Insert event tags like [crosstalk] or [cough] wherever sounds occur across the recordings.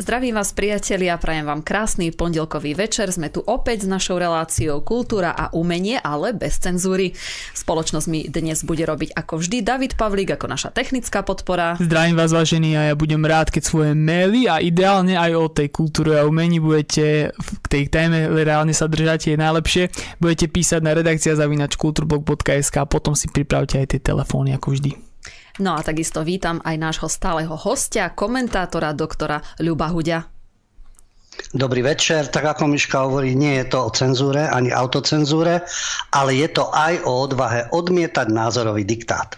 Zdravím vás priatelia, prajem vám krásny pondelkový večer. Sme tu opäť s našou reláciou Kultúra a umenie, ale bez cenzúry. Spoločnosť mi dnes bude robiť ako vždy David Pavlík ako naša technická podpora. Zdravím vás vážení a ja budem rád, keď svoje maily a ideálne aj o tej kultúre a umení budete k tej téme reálne sa držať je najlepšie. Budete písať na redakcia zavinač kulturblog.sk a potom si pripravte aj tie telefóny ako vždy. No a takisto vítam aj nášho stáleho hostia, komentátora doktora Ľuba Hudia. Dobrý večer, tak ako Miška hovorí, nie je to o cenzúre ani autocenzúre, ale je to aj o odvahe odmietať názorový diktát.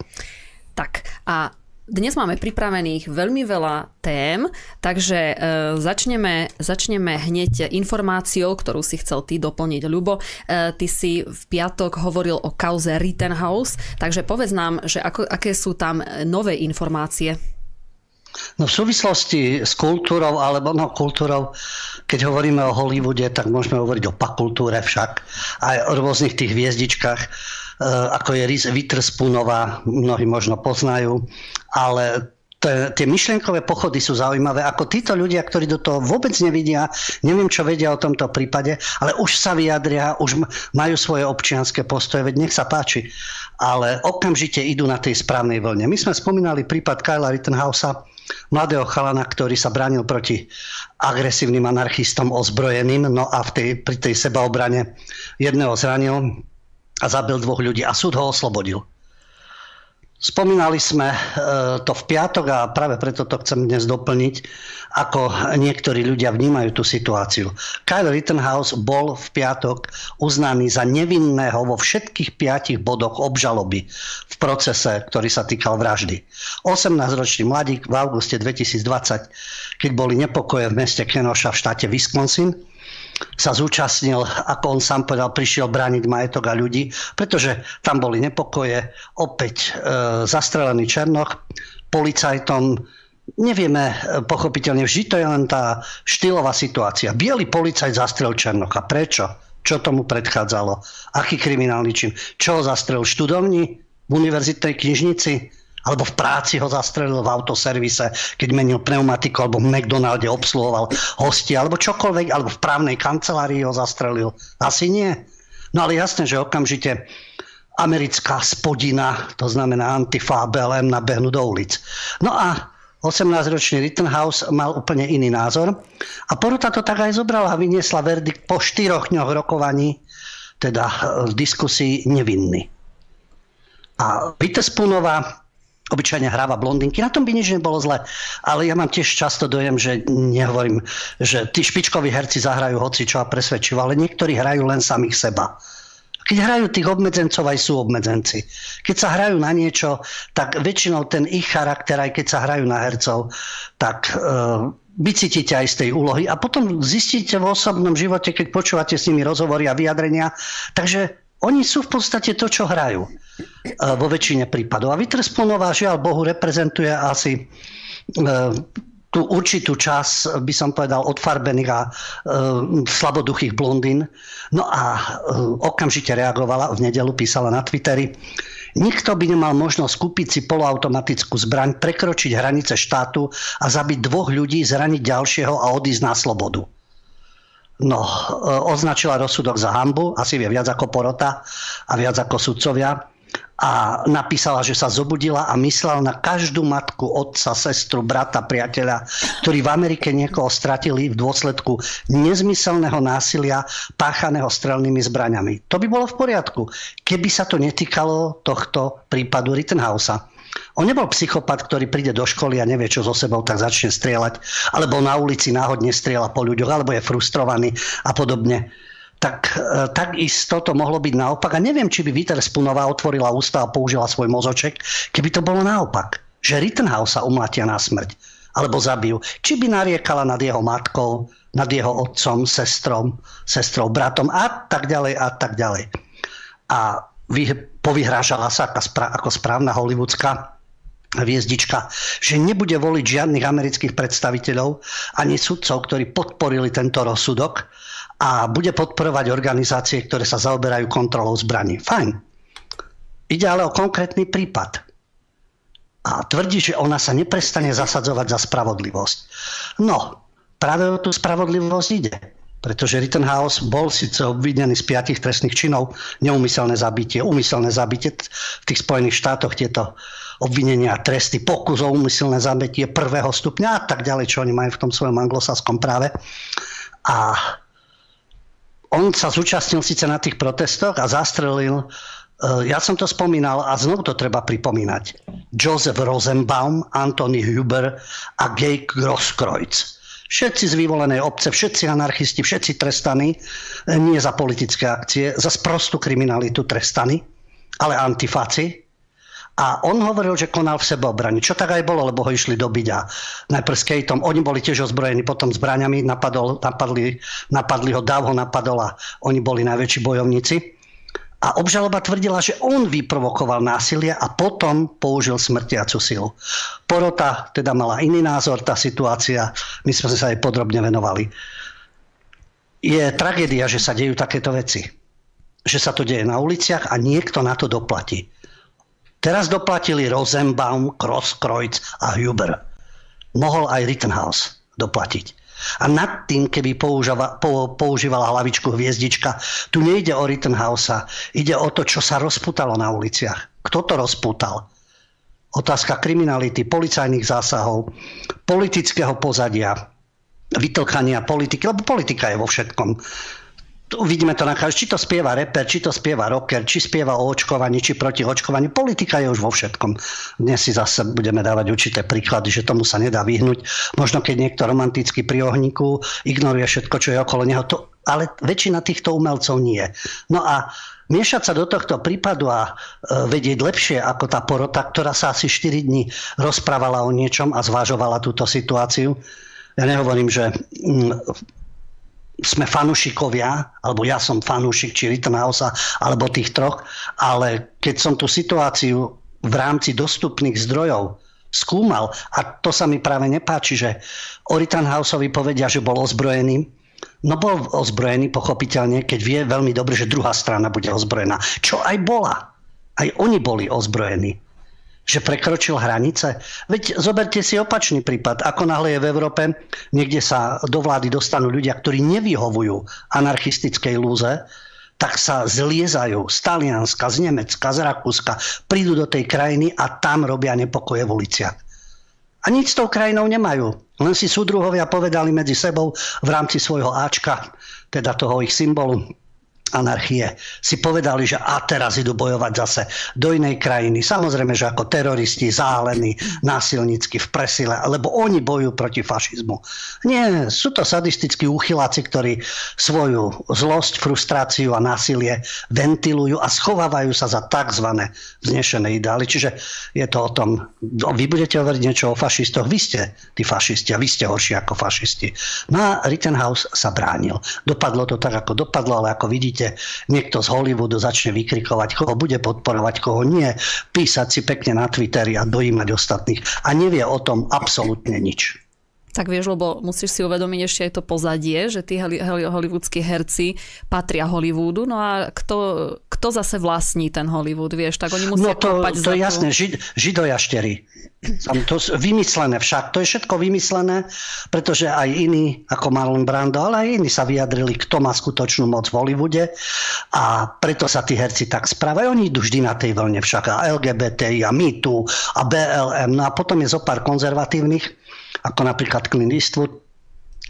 Tak a dnes máme pripravených veľmi veľa tém, takže e, začneme, začneme hneď informáciou, ktorú si chcel ty doplniť. Ľubo, e, ty si v piatok hovoril o kauze Rittenhouse, takže povedz nám, že ako, aké sú tam nové informácie. No v súvislosti s kultúrou, alebo no kultúrou, keď hovoríme o Hollywoode, tak môžeme hovoriť o pakultúre však, aj o rôznych tých hviezdičkách ako je Riz Witherspoonová, mnohí možno poznajú, ale tie myšlienkové pochody sú zaujímavé, ako títo ľudia, ktorí do toho vôbec nevidia, neviem, čo vedia o tomto prípade, ale už sa vyjadria, už majú svoje občianské postoje, veď nech sa páči. Ale okamžite idú na tej správnej vlne. My sme spomínali prípad Kyla Rittenhausa, mladého chalana, ktorý sa bránil proti agresívnym anarchistom ozbrojeným, no a v tej, pri tej sebaobrane jedného zranil, a zabil dvoch ľudí a súd ho oslobodil. Spomínali sme e, to v piatok a práve preto to chcem dnes doplniť, ako niektorí ľudia vnímajú tú situáciu. Kyle Rittenhouse bol v piatok uznaný za nevinného vo všetkých piatich bodoch obžaloby v procese, ktorý sa týkal vraždy. 18-ročný mladík v auguste 2020, keď boli nepokoje v meste Kenosha v štáte Wisconsin, sa zúčastnil, ako on sám povedal, prišiel brániť majetok a ľudí, pretože tam boli nepokoje, opäť e, zastrelený Černoch, policajtom, nevieme e, pochopiteľne, vždy to je len tá štýlová situácia. Bielý policajt zastrel Černocha. Prečo? Čo tomu predchádzalo? Aký kriminálny čin? Čo ho zastrel? Študovni? V univerzitnej knižnici? Alebo v práci ho zastrelil v autoservise, keď menil pneumatiku, alebo v McDonalde obsluhoval hostia, alebo čokoľvek, alebo v právnej kancelárii ho zastrelil. Asi nie. No ale jasné, že okamžite americká spodina, to znamená Antifa a BLM, nabehnú do ulic. No a 18-ročný Rittenhouse mal úplne iný názor a porota to tak aj zobrala a vyniesla verdikt po štyroch dňoch rokovaní, teda v diskusii nevinný. A Witherspoonova obyčajne hráva blondinky. Na tom by nič nebolo zle. Ale ja mám tiež často dojem, že nehovorím, že tí špičkoví herci zahrajú hoci čo a presvedčivo, ale niektorí hrajú len samých seba. Keď hrajú tých obmedzencov, aj sú obmedzenci. Keď sa hrajú na niečo, tak väčšinou ten ich charakter, aj keď sa hrajú na hercov, tak uh, vycítite aj z tej úlohy a potom zistíte v osobnom živote, keď počúvate s nimi rozhovory a vyjadrenia, takže oni sú v podstate to, čo hrajú vo väčšine prípadov. A Witherspoonova, žiaľ Bohu, reprezentuje asi e, tú určitú čas, by som povedal, odfarbených a e, slaboduchých blondín. No a e, okamžite reagovala, v nedelu písala na Twitteri, Nikto by nemal možnosť kúpiť si poloautomatickú zbraň, prekročiť hranice štátu a zabiť dvoch ľudí, zraniť ďalšieho a odísť na slobodu. No, označila rozsudok za hambu, asi vie viac ako porota a viac ako sudcovia a napísala, že sa zobudila a myslela na každú matku, otca, sestru, brata, priateľa, ktorí v Amerike niekoho stratili v dôsledku nezmyselného násilia páchaného strelnými zbraňami. To by bolo v poriadku, keby sa to netýkalo tohto prípadu Rittenhausa. On nebol psychopat, ktorý príde do školy a nevie, čo so sebou, tak začne strieľať, alebo na ulici náhodne strieľa po ľuďoch, alebo je frustrovaný a podobne tak e, takisto to mohlo byť naopak. A neviem, či by Spunová otvorila ústa a použila svoj mozoček, keby to bolo naopak. Že Rittenhouse sa umlatia na smrť. Alebo zabijú. Či by nariekala nad jeho matkou, nad jeho otcom, sestrom, sestrou, bratom a tak ďalej a tak ďalej. A povyhrážala sa ako správna hollywoodská hviezdička, že nebude voliť žiadnych amerických predstaviteľov ani sudcov, ktorí podporili tento rozsudok, a bude podporovať organizácie, ktoré sa zaoberajú kontrolou zbraní. Fajn. Ide ale o konkrétny prípad. A tvrdí, že ona sa neprestane zasadzovať za spravodlivosť. No, práve o tú spravodlivosť ide. Pretože Rittenhouse bol síce obvinený z piatich trestných činov, neumyselné zabitie, umyselné zabitie v tých Spojených štátoch, tieto obvinenia, tresty, pokus o umyselné zabitie prvého stupňa a tak ďalej, čo oni majú v tom svojom anglosaskom práve. A on sa zúčastnil síce na tých protestoch a zastrelil Eh, ja som to spomínal a znovu to treba pripomínať. Joseph Rosenbaum, Anthony Huber a Gay Grosskreutz. Všetci z vyvolenej obce, všetci anarchisti, všetci trestaní, eh, nie za politické akcie, za sprostú kriminalitu trestaní, ale antifáci. A on hovoril, že konal v sebeobrani. Čo tak aj bolo, lebo ho išli dobiť a najprv s Kejtom. Oni boli tiež ozbrojení, potom zbraňami napadol, napadli, napadli ho, Dav ho napadol a oni boli najväčší bojovníci. A obžaloba tvrdila, že on vyprovokoval násilie a potom použil smrtiacu silu. Porota teda mala iný názor, tá situácia, my sme sa jej podrobne venovali. Je tragédia, že sa dejú takéto veci. Že sa to deje na uliciach a niekto na to doplatí. Teraz doplatili Rosenbaum, Crosskreutz a Huber. Mohol aj Rittenhouse doplatiť. A nad tým, keby používa, používala hlavičku hviezdička, tu nejde o Rittenhausa, ide o to, čo sa rozputalo na uliciach. Kto to rozputal? Otázka kriminality, policajných zásahov, politického pozadia, vytlkania politiky, lebo politika je vo všetkom Uvidíme to na či to spieva reper, či to spieva rocker, či spieva o očkovaní, či proti očkovaniu. Politika je už vo všetkom. Dnes si zase budeme dávať určité príklady, že tomu sa nedá vyhnúť. Možno keď niekto romanticky pri ohníku ignoruje všetko, čo je okolo neho, to, ale väčšina týchto umelcov nie. No a miešať sa do tohto prípadu a e, vedieť lepšie ako tá porota, ktorá sa asi 4 dní rozprávala o niečom a zvážovala túto situáciu. Ja nehovorím, že mm, sme fanúšikovia, alebo ja som fanúšik či Rittenhouse, alebo tých troch, ale keď som tú situáciu v rámci dostupných zdrojov skúmal, a to sa mi práve nepáči, že o Rittenhouseovi povedia, že bol ozbrojený, No bol ozbrojený pochopiteľne, keď vie veľmi dobre, že druhá strana bude ozbrojená. Čo aj bola. Aj oni boli ozbrojení že prekročil hranice? Veď zoberte si opačný prípad. Ako náhle je v Európe, niekde sa do vlády dostanú ľudia, ktorí nevyhovujú anarchistickej lúze, tak sa zliezajú z Talianska, z Nemecka, z Rakúska, prídu do tej krajiny a tam robia nepokoje v uliciach. A nič s tou krajinou nemajú. Len si súdruhovia povedali medzi sebou v rámci svojho Ačka, teda toho ich symbolu, anarchie si povedali, že a teraz idú bojovať zase do inej krajiny. Samozrejme, že ako teroristi, zálení, násilnícky v presile, lebo oni bojujú proti fašizmu. Nie, sú to sadistickí uchyláci, ktorí svoju zlosť, frustráciu a násilie ventilujú a schovávajú sa za tzv. vznešené ideály. Čiže je to o tom, vy budete hovoriť niečo o fašistoch, vy ste tí fašisti a vy ste horší ako fašisti. No a Rittenhouse sa bránil. Dopadlo to tak, ako dopadlo, ale ako vidíte, proste niekto z Hollywoodu začne vykrikovať, koho bude podporovať, koho nie, písať si pekne na Twitteri a dojímať ostatných a nevie o tom absolútne nič. Tak vieš, lebo musíš si uvedomiť ešte aj to pozadie, že tí hollywoodskí herci patria Hollywoodu, no a kto, kto zase vlastní ten Hollywood, vieš, tak oni musia No to, to je jasné, žid, židojaštery. To vymyslené však, to je všetko vymyslené, pretože aj iní, ako Marlon Brando, ale aj iní sa vyjadrili, kto má skutočnú moc v Hollywoode. A preto sa tí herci tak správajú. Oni idú vždy na tej vlne však. A LGBTI a MeToo a BLM, no a potom je zo pár konzervatívnych, ako napríklad Clint Eastwood,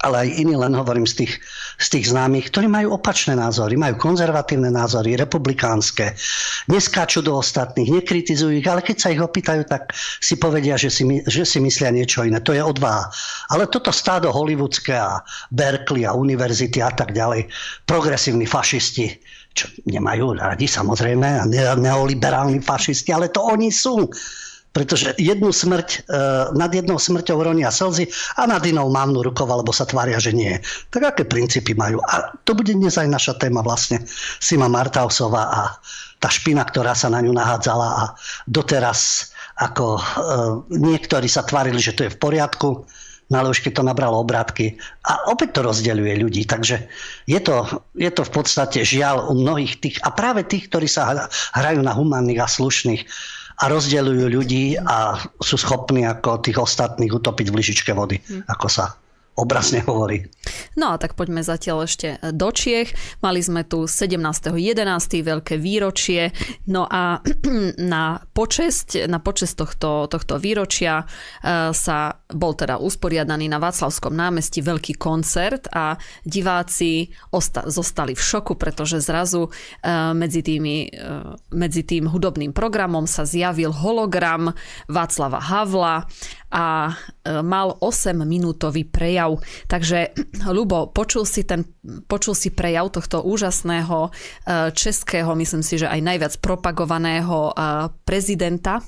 ale aj iní, len hovorím z tých, z tých známych, ktorí majú opačné názory, majú konzervatívne názory, republikánske, neskáču do ostatných, nekritizujú ich, ale keď sa ich opýtajú, tak si povedia, že si, že si myslia niečo iné. To je odvaha. Ale toto stádo hollywoodské a Berkeley a univerzity a tak ďalej, progresívni fašisti, čo nemajú radi samozrejme, neoliberálni fašisti, ale to oni sú pretože jednu smrť, e, nad jednou smrťou ronia slzy a nad inou mávnu rukou, alebo sa tvária, že nie. Tak aké princípy majú? A to bude dnes aj naša téma vlastne. Sima Martausová a tá špina, ktorá sa na ňu nahádzala a doteraz ako e, niektorí sa tvárili, že to je v poriadku, no ale už keď to nabralo obrátky a opäť to rozdeľuje ľudí. Takže je to, je to v podstate žiaľ u mnohých tých, a práve tých, ktorí sa hrajú na humánnych a slušných, a rozdeľujú ľudí a sú schopní ako tých ostatných utopiť v lyžičke vody, hmm. ako sa obrazne hovorí. No a tak poďme zatiaľ ešte do Čiech. Mali sme tu 17.11. veľké výročie. No a [clears throat] na počesť, na počesť tohto, tohto výročia e, sa bol teda usporiadaný na Václavskom námestí veľký koncert a diváci osta- zostali v šoku, pretože zrazu e, medzi, tými, e, medzi tým hudobným programom sa zjavil hologram Václava Havla a mal 8-minútový prejav. Takže, [clears throat] Lubo, počul si, ten, počul si prejav tohto úžasného českého, myslím si, že aj najviac propagovaného prezidenta?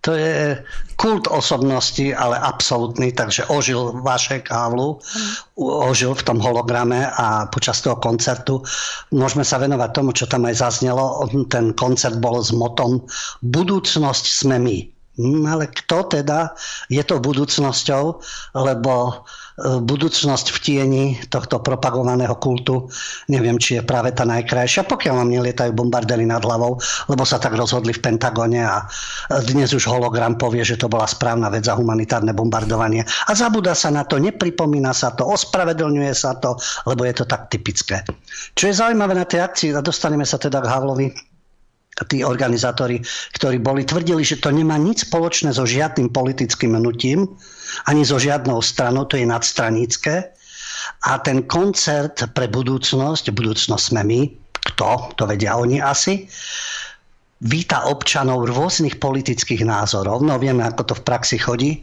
To je kult osobnosti, ale absolútny, takže ožil Vašek Havlu, ožil v tom holograme a počas toho koncertu môžeme sa venovať tomu, čo tam aj zaznelo. Ten koncert bol s motom Budúcnosť sme my. Hm, ale kto teda je to budúcnosťou, lebo budúcnosť v tieni tohto propagovaného kultu, neviem, či je práve tá najkrajšia, pokiaľ vám nelietajú bombardery nad hlavou, lebo sa tak rozhodli v Pentagone a dnes už hologram povie, že to bola správna vec za humanitárne bombardovanie. A zabúda sa na to, nepripomína sa to, ospravedlňuje sa to, lebo je to tak typické. Čo je zaujímavé na tej akcii, a dostaneme sa teda k Havlovi, tí organizátori, ktorí boli, tvrdili, že to nemá nič spoločné so žiadnym politickým hnutím, ani so žiadnou stranou, to je nadstranické. A ten koncert pre budúcnosť, budúcnosť sme my, kto, to vedia oni asi, víta občanov rôznych politických názorov. No vieme, ako to v praxi chodí,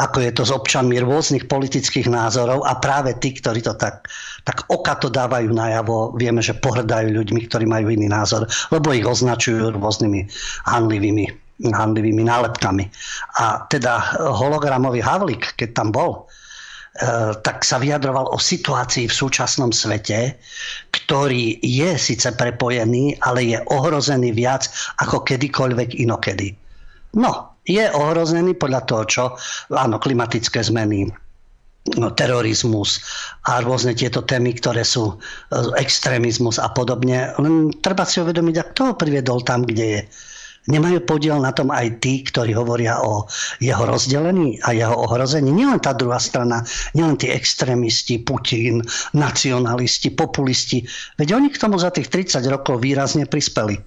ako je to s občanmi rôznych politických názorov a práve tí, ktorí to tak, tak oka to dávajú najavo, vieme, že pohrdajú ľuďmi, ktorí majú iný názor, lebo ich označujú rôznymi hanlivými handlivými nálepkami. A teda hologramový Havlik, keď tam bol, e, tak sa vyjadroval o situácii v súčasnom svete, ktorý je síce prepojený, ale je ohrozený viac ako kedykoľvek inokedy. No, je ohrozený podľa toho, čo, áno, klimatické zmeny, no, terorizmus a rôzne tieto témy, ktoré sú e, extrémizmus a podobne. Len treba si uvedomiť, a kto ho priviedol tam, kde je Nemajú podiel na tom aj tí, ktorí hovoria o jeho rozdelení a jeho ohrození. Nielen tá druhá strana, nielen tí extrémisti, Putin, nacionalisti, populisti. Veď oni k tomu za tých 30 rokov výrazne prispeli.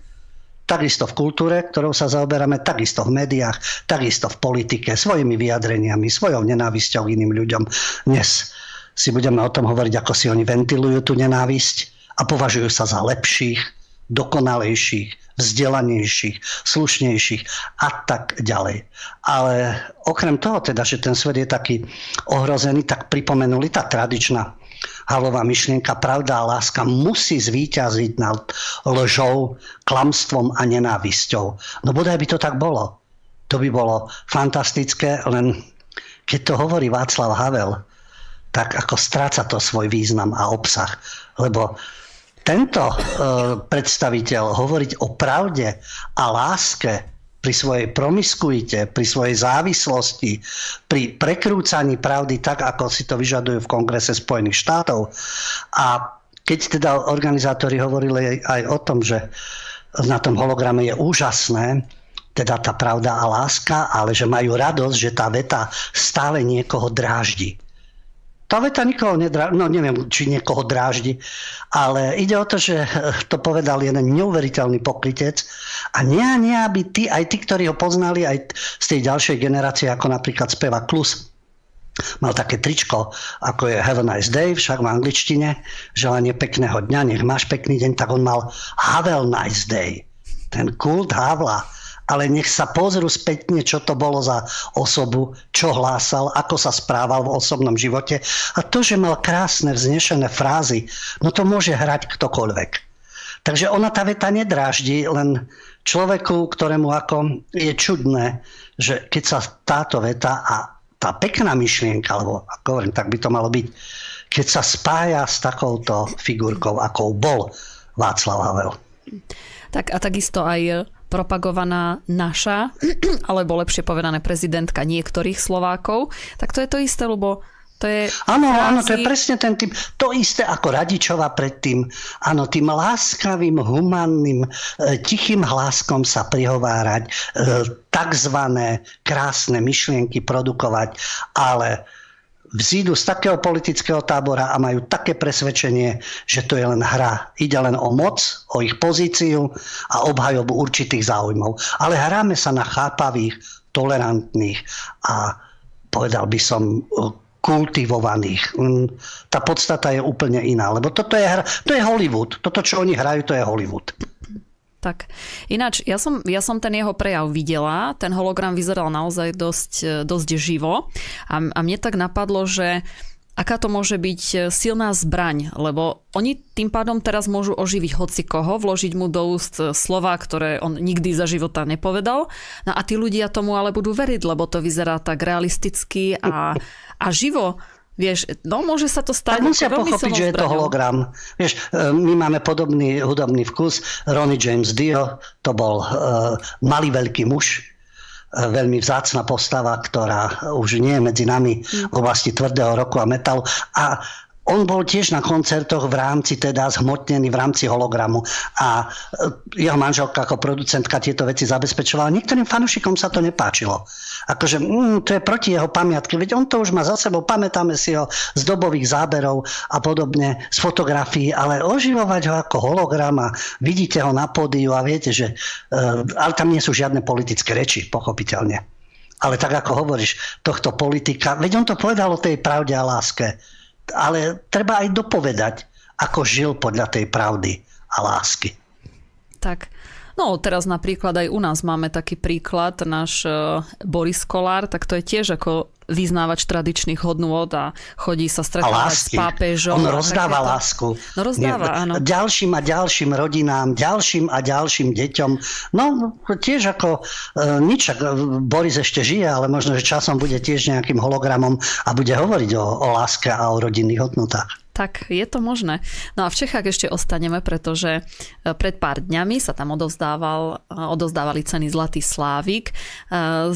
Takisto v kultúre, ktorou sa zaoberáme, takisto v médiách, takisto v politike, svojimi vyjadreniami, svojou nenávisťou iným ľuďom. Dnes si budeme o tom hovoriť, ako si oni ventilujú tú nenávisť a považujú sa za lepších, dokonalejších, vzdelanejších, slušnejších a tak ďalej. Ale okrem toho teda, že ten svet je taký ohrozený, tak pripomenuli tá tradičná Havlová myšlienka pravda a láska musí zvíťaziť nad lžou, klamstvom a nenávisťou. No bodaj by to tak bolo. To by bolo fantastické, len keď to hovorí Václav Havel, tak ako stráca to svoj význam a obsah. Lebo tento e, predstaviteľ hovoriť o pravde a láske pri svojej promiskuite, pri svojej závislosti, pri prekrúcaní pravdy tak, ako si to vyžadujú v Kongrese Spojených štátov. A keď teda organizátori hovorili aj o tom, že na tom holograme je úžasné, teda tá pravda a láska, ale že majú radosť, že tá veta stále niekoho dráždi. Tá veta nikoho nedráždi, no neviem, či niekoho dráždi, ale ide o to, že [laughs] to povedal jeden neuveriteľný pokrytec a nie, nie, aby tí, aj tí, ktorí ho poznali, aj z tej ďalšej generácie, ako napríklad speva Klus, mal také tričko, ako je Have a nice day, však v angličtine, želanie pekného dňa, nech máš pekný deň, tak on mal Have a nice day. Ten kult Havla ale nech sa pozrú spätne, čo to bolo za osobu, čo hlásal, ako sa správal v osobnom živote. A to, že mal krásne, vznešené frázy, no to môže hrať ktokoľvek. Takže ona tá veta nedráždi, len človeku, ktorému ako je čudné, že keď sa táto veta a tá pekná myšlienka, alebo ako hovorím, tak by to malo byť, keď sa spája s takouto figurkou, akou bol Václav Havel. Tak a takisto aj propagovaná naša, [clears throat] alebo lepšie povedané prezidentka niektorých Slovákov, tak to je to isté, lebo to je áno, frázy... áno, to je presne ten typ. To isté ako Radičova predtým. Áno, tým láskavým, humanným, e, tichým hláskom sa prihovárať, e, takzvané krásne myšlienky produkovať, ale vzídu z takého politického tábora a majú také presvedčenie, že to je len hra. Ide len o moc, o ich pozíciu a obhajobu určitých záujmov. Ale hráme sa na chápavých, tolerantných a povedal by som kultivovaných. Mm, tá podstata je úplne iná, lebo toto je, hra, to je Hollywood. Toto, čo oni hrajú, to je Hollywood. Tak, ináč, ja som, ja som ten jeho prejav videla, ten hologram vyzeral naozaj dosť, dosť živo a, a mne tak napadlo, že aká to môže byť silná zbraň, lebo oni tým pádom teraz môžu oživiť hoci koho, vložiť mu do úst slova, ktoré on nikdy za života nepovedal. No a tí ľudia tomu ale budú veriť, lebo to vyzerá tak realisticky a, a živo. Vieš, no môže sa to stať. Tak musia pochopiť, že je to hologram. Vieš, e, my máme podobný hudobný vkus. Ronnie James Dio, to bol uh, malý veľký muž, uh, veľmi vzácna postava, ktorá už nie je medzi nami v oblasti tvrdého roku a metalu. A on bol tiež na koncertoch v rámci, teda zhmotnený v rámci hologramu a e, jeho manželka ako producentka tieto veci zabezpečovala. Niektorým fanúšikom sa to nepáčilo. Akože mm, to je proti jeho pamiatke, veď on to už má za sebou, pamätáme si ho z dobových záberov a podobne, z fotografií, ale oživovať ho ako hologram a vidíte ho na pódiu a viete, že uh, ale tam nie sú žiadne politické reči, pochopiteľne. Ale tak ako hovoríš, tohto politika, veď on to povedal o tej pravde a láske ale treba aj dopovedať, ako žil podľa tej pravdy a lásky. Tak, No teraz napríklad aj u nás máme taký príklad, náš e, Boris Kolár, tak to je tiež ako vyznávač tradičných hodnôt a chodí sa stretávať s pápežom. On rozdáva takéto. lásku. No rozdáva, Nie, áno. Ďalším a ďalším rodinám, ďalším a ďalším deťom. No tiež ako e, nič, e, Boris ešte žije, ale možno, že časom bude tiež nejakým hologramom a bude hovoriť o, o láske a o rodinných hodnotách. Tak, je to možné. No a v Čechách ešte ostaneme, pretože e, pred pár dňami sa tam odozdával, e, odozdávali ceny Zlatý Slávik. E,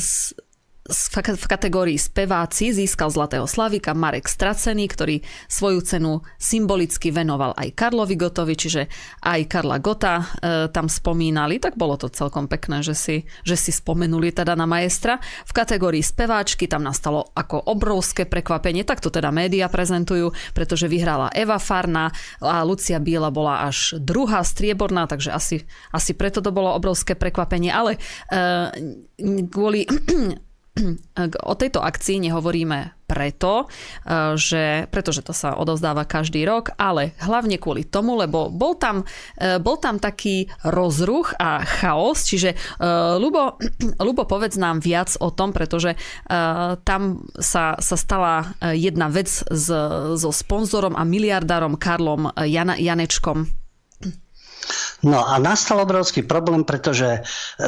v kategórii speváci získal Zlatého Slavika Marek Stracený, ktorý svoju cenu symbolicky venoval aj Karlovi Gotovi, čiže aj Karla Gota e, tam spomínali, tak bolo to celkom pekné, že si, že si spomenuli teda na maestra. V kategórii speváčky tam nastalo ako obrovské prekvapenie, tak to teda média prezentujú, pretože vyhrala Eva Farna a Lucia Biela bola až druhá strieborná, takže asi, asi preto to bolo obrovské prekvapenie, ale e, kvôli o tejto akcii nehovoríme preto, e, že, pretože to sa odovzdáva každý rok, ale hlavne kvôli tomu, lebo bol tam, e, bol tam taký rozruch a chaos, čiže Lubo, Lubo, [clears throat] povedz nám viac o tom, pretože e, tam sa, sa stala jedna vec s, so sponzorom a miliardárom Karlom Jana, Janečkom. No a nastal obrovský problém, pretože e,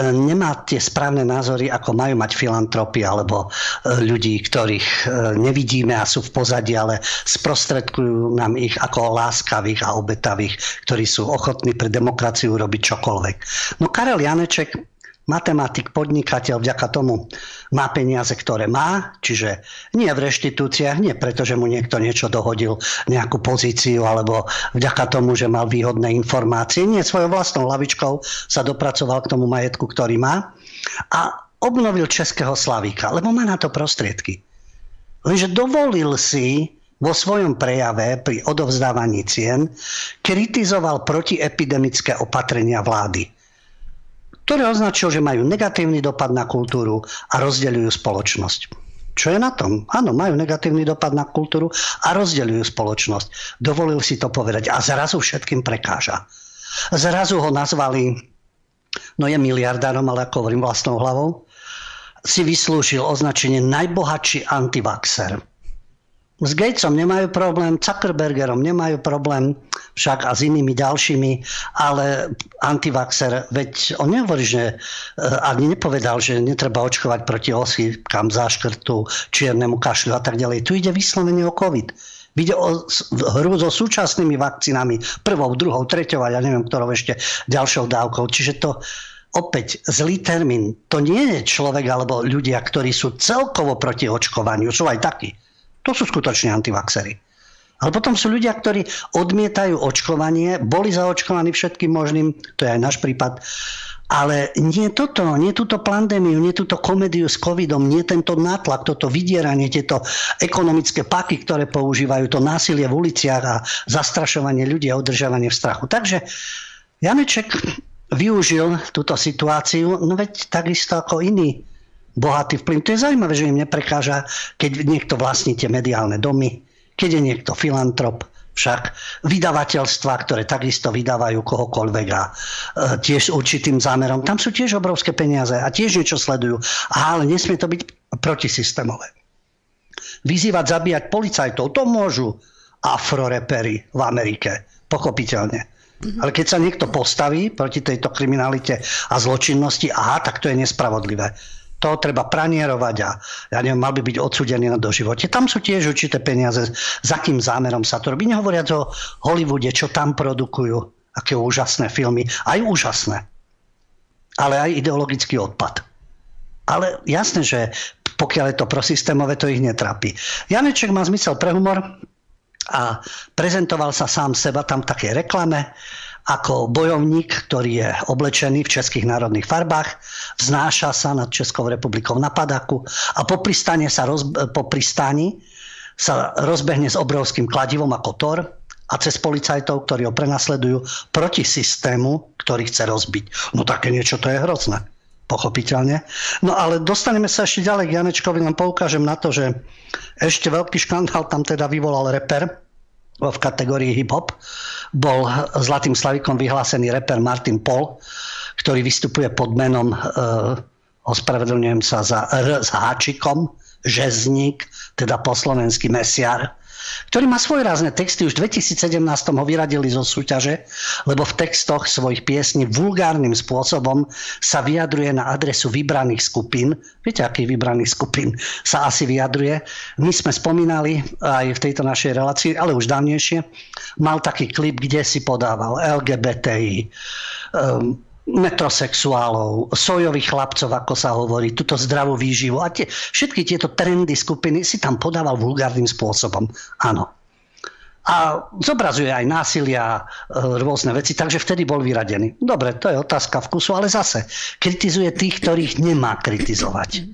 nemá tie správne názory, ako majú mať filantropy alebo e, ľudí, ktorých e, nevidíme a sú v pozadí, ale sprostredkujú nám ich ako láskavých a obetavých, ktorí sú ochotní pre demokraciu robiť čokoľvek. No Karel Janeček matematik, podnikateľ vďaka tomu má peniaze, ktoré má, čiže nie v reštitúciách, nie preto, že mu niekto niečo dohodil, nejakú pozíciu, alebo vďaka tomu, že mal výhodné informácie, nie svojou vlastnou lavičkou sa dopracoval k tomu majetku, ktorý má a obnovil Českého Slavíka, lebo má na to prostriedky. Lenže dovolil si vo svojom prejave pri odovzdávaní cien kritizoval protiepidemické opatrenia vlády ktoré označil, že majú negatívny dopad na kultúru a rozdeľujú spoločnosť. Čo je na tom? Áno, majú negatívny dopad na kultúru a rozdeľujú spoločnosť. Dovolil si to povedať a zrazu všetkým prekáža. Zrazu ho nazvali, no je miliardárom, ale ako hovorím vlastnou hlavou, si vyslúžil označenie najbohatší antivaxer. S Gatesom nemajú problém, Zuckerbergerom nemajú problém, však a s inými ďalšími, ale antivaxer, veď on nehovorí, že e, ani nepovedal, že netreba očkovať proti osýpkam, záškrtu, čiernemu kašľu a tak ďalej. Tu ide vyslovene o COVID. Ide o hru so súčasnými vakcínami, prvou, druhou, treťou a ja neviem, ktorou ešte ďalšou dávkou. Čiže to opäť zlý termín. To nie je človek alebo ľudia, ktorí sú celkovo proti očkovaniu. Sú aj takí to sú skutočne antivaxery. Ale potom sú ľudia, ktorí odmietajú očkovanie, boli zaočkovaní všetkým možným, to je aj náš prípad, Ale nie toto, nie túto pandémiu, nie túto komédiu s covidom, nie tento nátlak, toto vydieranie, tieto ekonomické paky, ktoré používajú, to násilie v uliciach a zastrašovanie ľudí a udržávanie v strachu. Takže Janeček využil túto situáciu, no veď takisto ako iný bohatý vplyv. To je zaujímavé, že im neprekáža, keď niekto vlastní tie mediálne domy, keď je niekto filantrop, však vydavateľstva, ktoré takisto vydávajú kohokoľvek a e, tiež určitým zámerom. Tam sú tiež obrovské peniaze a tiež niečo sledujú. Aha, ale nesmie to byť protisystémové. Vyzývať zabíjať policajtov, to môžu afrorepery v Amerike, pochopiteľne. Mm-hmm. Ale keď sa niekto postaví proti tejto kriminalite a zločinnosti, aha, tak to je nespravodlivé to treba pranierovať a ja neviem, mal by byť odsudený na doživote. Tam sú tiež určité peniaze, za akým zámerom sa to robí. Nehovoriac o Hollywoode, čo tam produkujú, aké úžasné filmy. Aj úžasné. Ale aj ideologický odpad. Ale jasné, že pokiaľ je to prosystémové, to ich netrapí. Janeček má zmysel pre humor a prezentoval sa sám seba tam v takej reklame ako bojovník, ktorý je oblečený v českých národných farbách, vznáša sa nad Českou republikou na padaku a po pristane sa, roz, pristani sa rozbehne s obrovským kladivom ako Thor a cez policajtov, ktorí ho prenasledujú proti systému, ktorý chce rozbiť. No také niečo to je hrozné pochopiteľne. No ale dostaneme sa ešte ďalej k Janečkovi, len poukážem na to, že ešte veľký škandál tam teda vyvolal reper v kategórii hip-hop, bol zlatým slavikom vyhlásený reper Martin Pol, ktorý vystupuje pod menom, e, ospravedlňujem sa za R s háčikom, žezník, teda po slovensky mesiar ktorý má svoje rázne texty. Už v 2017 ho vyradili zo súťaže, lebo v textoch svojich piesní vulgárnym spôsobom sa vyjadruje na adresu vybraných skupín. Viete, akých vybraných skupín sa asi vyjadruje? My sme spomínali aj v tejto našej relácii, ale už dávnejšie, mal taký klip, kde si podával LGBTI, um, metrosexuálov, sojových chlapcov, ako sa hovorí, túto zdravú výživu a tie, všetky tieto trendy skupiny si tam podával vulgárnym spôsobom. Áno. A zobrazuje aj násilia, e, rôzne veci, takže vtedy bol vyradený. Dobre, to je otázka vkusu, ale zase kritizuje tých, ktorých nemá kritizovať.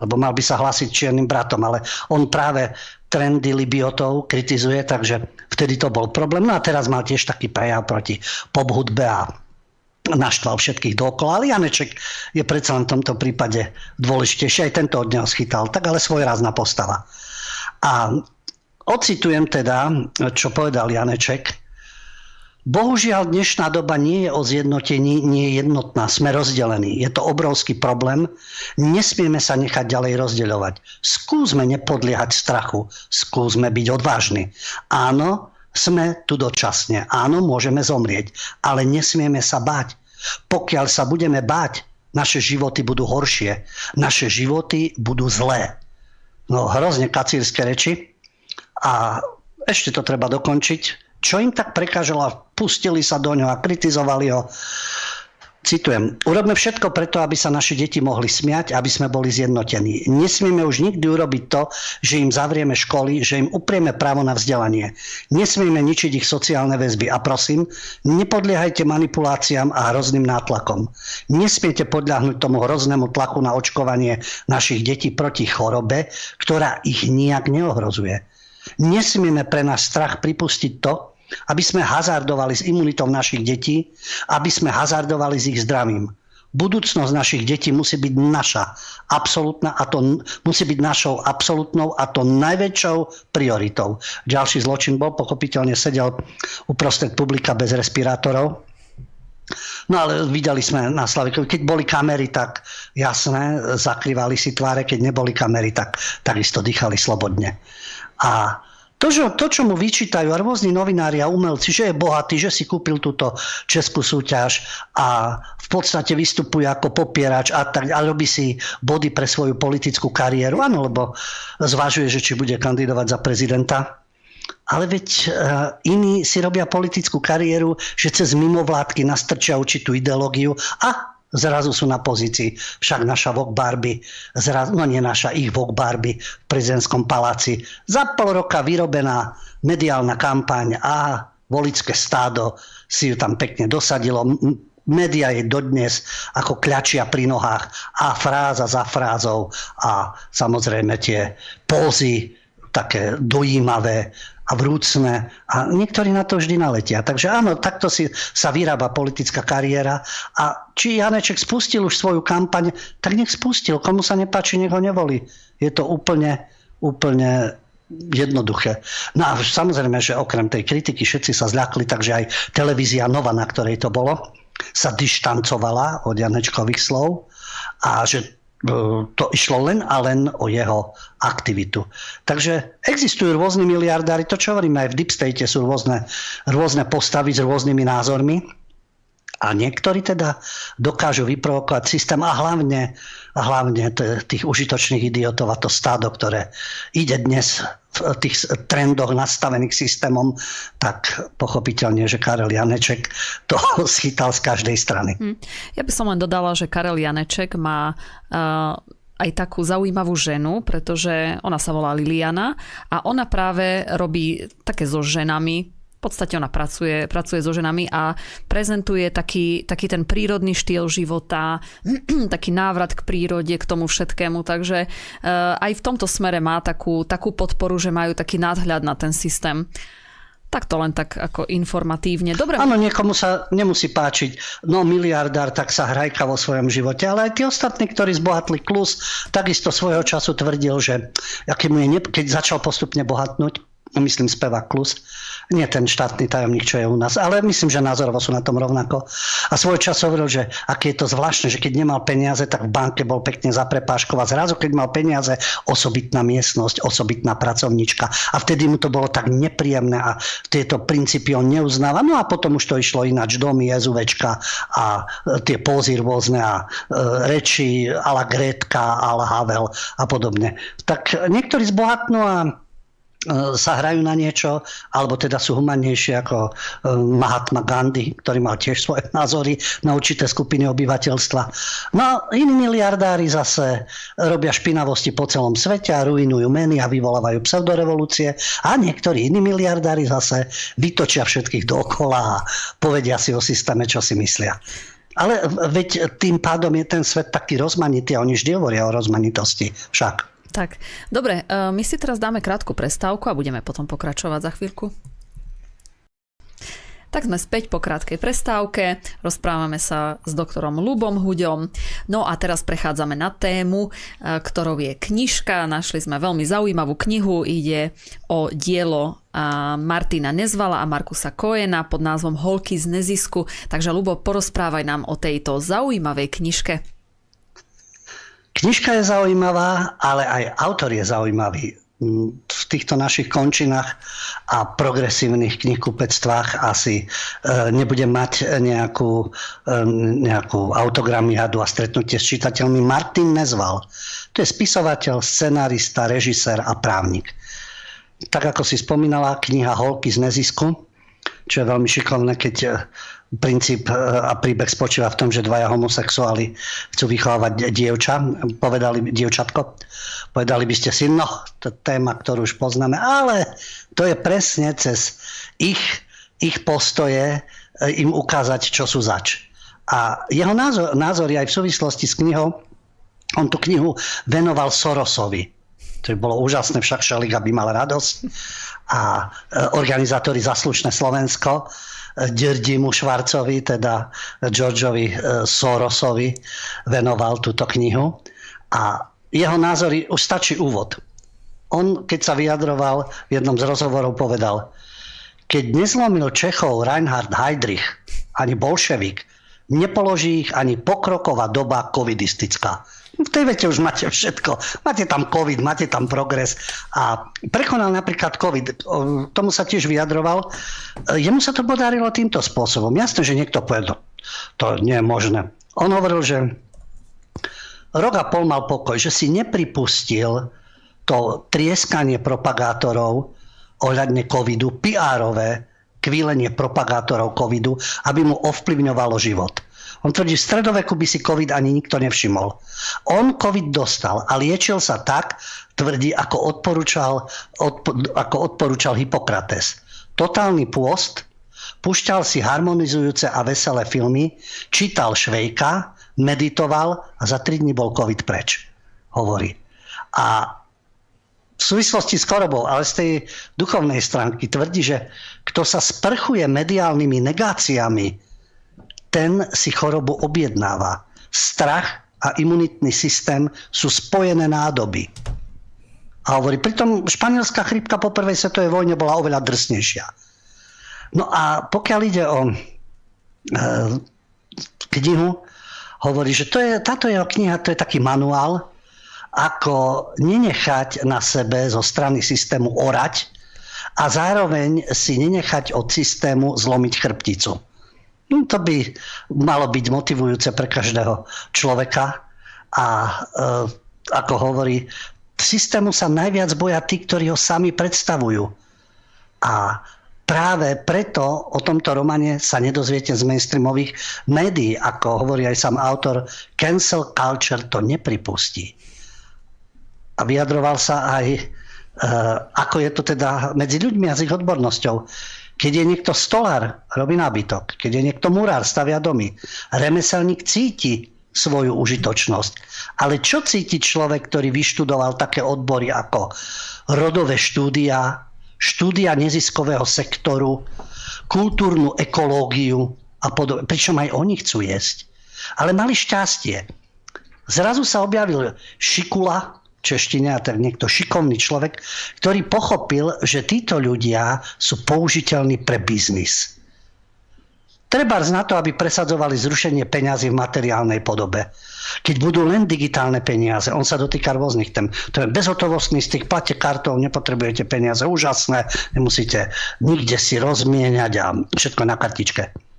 Lebo mal by sa hlásiť čiernym bratom, ale on práve trendy libiotov kritizuje, takže vtedy to bol problém. No a teraz mal tiež taký prejav proti pop hudbe a naštval všetkých dookola, ale Janeček je predsa len v tomto prípade dôležitejší. Aj tento od neho schytal, tak ale svojrázna postava. A ocitujem teda, čo povedal Janeček. Bohužiaľ dnešná doba nie je o zjednotení, nie je jednotná, sme rozdelení. Je to obrovský problém, nesmieme sa nechať ďalej rozdeľovať. Skúsme nepodliehať strachu, skúsme byť odvážni. Áno, sme tu dočasne. Áno, môžeme zomrieť, ale nesmieme sa báť. Pokiaľ sa budeme báť, naše životy budú horšie. Naše životy budú zlé. No hrozne kacírske reči. A ešte to treba dokončiť. Čo im tak prekážalo? Pustili sa do ňoho a kritizovali ho. Citujem, urobme všetko preto, aby sa naši deti mohli smiať, aby sme boli zjednotení. Nesmieme už nikdy urobiť to, že im zavrieme školy, že im uprieme právo na vzdelanie. Nesmieme ničiť ich sociálne väzby. A prosím, nepodliehajte manipuláciám a hrozným nátlakom. Nesmiete podľahnuť tomu hroznému tlaku na očkovanie našich detí proti chorobe, ktorá ich nijak neohrozuje. Nesmieme pre náš strach pripustiť to, aby sme hazardovali s imunitou našich detí, aby sme hazardovali s ich zdravím. Budúcnosť našich detí musí byť naša absolútna a to musí byť našou absolútnou a to najväčšou prioritou. Ďalší zločin bol, pochopiteľne sedel uprostred publika bez respirátorov. No ale videli sme na Slavikovi, keď boli kamery, tak jasné, zakrývali si tváre, keď neboli kamery, tak takisto dýchali slobodne. A to, že, to, čo mu vyčítajú rôzni novinári a umelci, že je bohatý, že si kúpil túto českú súťaž a v podstate vystupuje ako popierač a, tak, a robí si body pre svoju politickú kariéru. Áno, lebo zvažuje, že či bude kandidovať za prezidenta. Ale veď uh, iní si robia politickú kariéru, že cez mimovládky nastrčia určitú ideológiu a Zrazu sú na pozícii. Však naša Vok Barbie, zrazu, no nie naša, ich Vok Barbie v prezidentskom paláci. Za pol roka vyrobená mediálna kampaň a volické stádo si ju tam pekne dosadilo. Média je dodnes ako kľačia pri nohách a fráza za frázou a samozrejme tie pózy také dojímavé a vrúcne a niektorí na to vždy naletia. Takže áno, takto si sa vyrába politická kariéra a či Janeček spustil už svoju kampaň, tak nech spustil. Komu sa nepáči, nech ho nevolí. Je to úplne, úplne jednoduché. No a samozrejme, že okrem tej kritiky všetci sa zľakli, takže aj televízia Nova, na ktorej to bolo, sa dištancovala od Janečkových slov a že to išlo len a len o jeho aktivitu. Takže existujú rôzni miliardári, to čo hovoríme aj v Deep State sú rôzne, rôzne postavy s rôznymi názormi a niektorí teda dokážu vyprovokovať systém a hlavne, a hlavne tých užitočných idiotov a to stádo, ktoré ide dnes v tých trendoch nastavených systémom, tak pochopiteľne, že Karel Janeček to [laughs] schytal z každej strany. Hm. Ja by som len dodala, že Karel Janeček má uh, aj takú zaujímavú ženu, pretože ona sa volá Liliana a ona práve robí také so ženami v podstate ona pracuje, pracuje so ženami a prezentuje taký, taký ten prírodný štýl života, [clears throat] taký návrat k prírode, k tomu všetkému. Takže uh, aj v tomto smere má takú, takú podporu, že majú taký nadhľad na ten systém. Tak to len tak ako informatívne. Dobre. Áno, niekomu sa nemusí páčiť, no miliardár, tak sa hrajka vo svojom živote, ale aj tí ostatní, ktorí zbohatli klus, takisto svojho času tvrdil, že aký mu je, keď začal postupne bohatnúť, myslím spevák klus, nie ten štátny tajomník, čo je u nás, ale myslím, že názorovo sú na tom rovnako. A svoj čas hovoril, že aké je to zvláštne, že keď nemal peniaze, tak v banke bol pekne zaprepáškovať. Zrazu, keď mal peniaze, osobitná miestnosť, osobitná pracovnička. A vtedy mu to bolo tak nepríjemné a tieto princípy on neuznáva. No a potom už to išlo ináč, domy, SUVčka a e, tie pózy rôzne a e, reči ala Gretka, ala Havel a podobne. Tak niektorí zbohatnú a sa hrajú na niečo, alebo teda sú humannejšie ako e, Mahatma Gandhi, ktorý mal tiež svoje [laughs] názory na určité skupiny obyvateľstva. No iní miliardári zase robia špinavosti po celom svete a ruinujú meny a vyvolávajú pseudorevolúcie a niektorí iní miliardári zase vytočia všetkých dookola a povedia si o systéme, čo si myslia. Ale veď tým pádom je ten svet taký rozmanitý a oni vždy hovoria o rozmanitosti však. Tak, dobre, e, my si teraz dáme krátku prestávku a budeme potom pokračovať za chvíľku. Tak sme späť po krátkej prestávke, rozprávame sa s doktorom Lubom Huďom. No a teraz prechádzame na tému, e, ktorou je knižka. Našli sme veľmi zaujímavú knihu, ide o dielo Martina Nezvala a Markusa Koena pod názvom Holky z nezisku. Takže Lubo, porozprávaj nám o tejto zaujímavej knižke. Knižka je zaujímavá, ale aj autor je zaujímavý. Mm, v týchto našich končinách a progresívnych knihkupectvách asi e, nebudem mať nejakú, e, nejakú autogramiadu a stretnutie s čitateľmi. Martin Nezval, to je spisovateľ, scenárista, režisér a právnik. Tak ako si spomínala, kniha Holky z nezisku, čo je veľmi šikovné, keď princíp e, a príbeh spočíva v tom, že dvaja homosexuáli chcú vychovávať dievča, povedali dievčatko, povedali by ste si, no, to téma, ktorú už poznáme, ale to je presne cez ich, ich postoje e, im ukázať, čo sú zač. A jeho názor, názor aj v súvislosti s knihou, on tú knihu venoval Sorosovi, to bolo úžasné, však Šeliga by mal radosť. A e, organizátori Zaslušné Slovensko Dirdimu Švarcovi, teda Georgeovi e, Sorosovi venoval túto knihu. A jeho názory, už stačí úvod. On, keď sa vyjadroval, v jednom z rozhovorov povedal, keď nezlomil Čechov Reinhard Heydrich ani bolševik, nepoloží ich ani pokroková doba covidistická. V tej vete už máte všetko. Máte tam COVID, máte tam progres. A prekonal napríklad COVID. Tomu sa tiež vyjadroval. Jemu sa to podarilo týmto spôsobom. Jasné, že niekto povedal, to nie je možné. On hovoril, že rok a pol mal pokoj, že si nepripustil to trieskanie propagátorov ohľadne covidu, PR-ové kvílenie propagátorov covidu, aby mu ovplyvňovalo život. On tvrdí, v stredoveku by si COVID ani nikto nevšimol. On COVID dostal a liečil sa tak, tvrdí, ako odporúčal, odpo, ako odporúčal Hippokrates. Totálny pôst, Púšťal si harmonizujúce a veselé filmy, čítal Švejka, meditoval a za 3 dní bol COVID preč, hovorí. A v súvislosti s chorobou, ale z tej duchovnej stránky tvrdí, že kto sa sprchuje mediálnymi negáciami, ten si chorobu objednáva. Strach a imunitný systém sú spojené nádoby. A hovorí, pritom španielská chrípka po prvej svetovej vojne bola oveľa drsnejšia. No a pokiaľ ide o e, knihu, hovorí, že to je, táto jeho kniha to je taký manuál, ako nenechať na sebe zo strany systému orať a zároveň si nenechať od systému zlomiť chrbticu. No, to by malo byť motivujúce pre každého človeka a e, ako hovorí, systému sa najviac boja tí, ktorí ho sami predstavujú. A práve preto o tomto romane sa nedozviete z mainstreamových médií, ako hovorí aj sám autor, cancel culture to nepripustí a vyjadroval sa aj, e, ako je to teda medzi ľuďmi a s ich odbornosťou. Keď je niekto stolár, robí nábytok. Keď je niekto murár, stavia domy. Remeselník cíti svoju užitočnosť. Ale čo cíti človek, ktorý vyštudoval také odbory ako rodové štúdia, štúdia neziskového sektoru, kultúrnu ekológiu a podobne. Pričom aj oni chcú jesť. Ale mali šťastie. Zrazu sa objavil Šikula, češtine, a tak niekto šikovný človek, ktorý pochopil, že títo ľudia sú použiteľní pre biznis. Treba na to, aby presadzovali zrušenie peňazí v materiálnej podobe. Keď budú len digitálne peniaze, on sa dotýka rôznych tém. To je bezhotovostný tých plate kartov, nepotrebujete peniaze, úžasné, nemusíte nikde si rozmieniať a všetko na kartičke.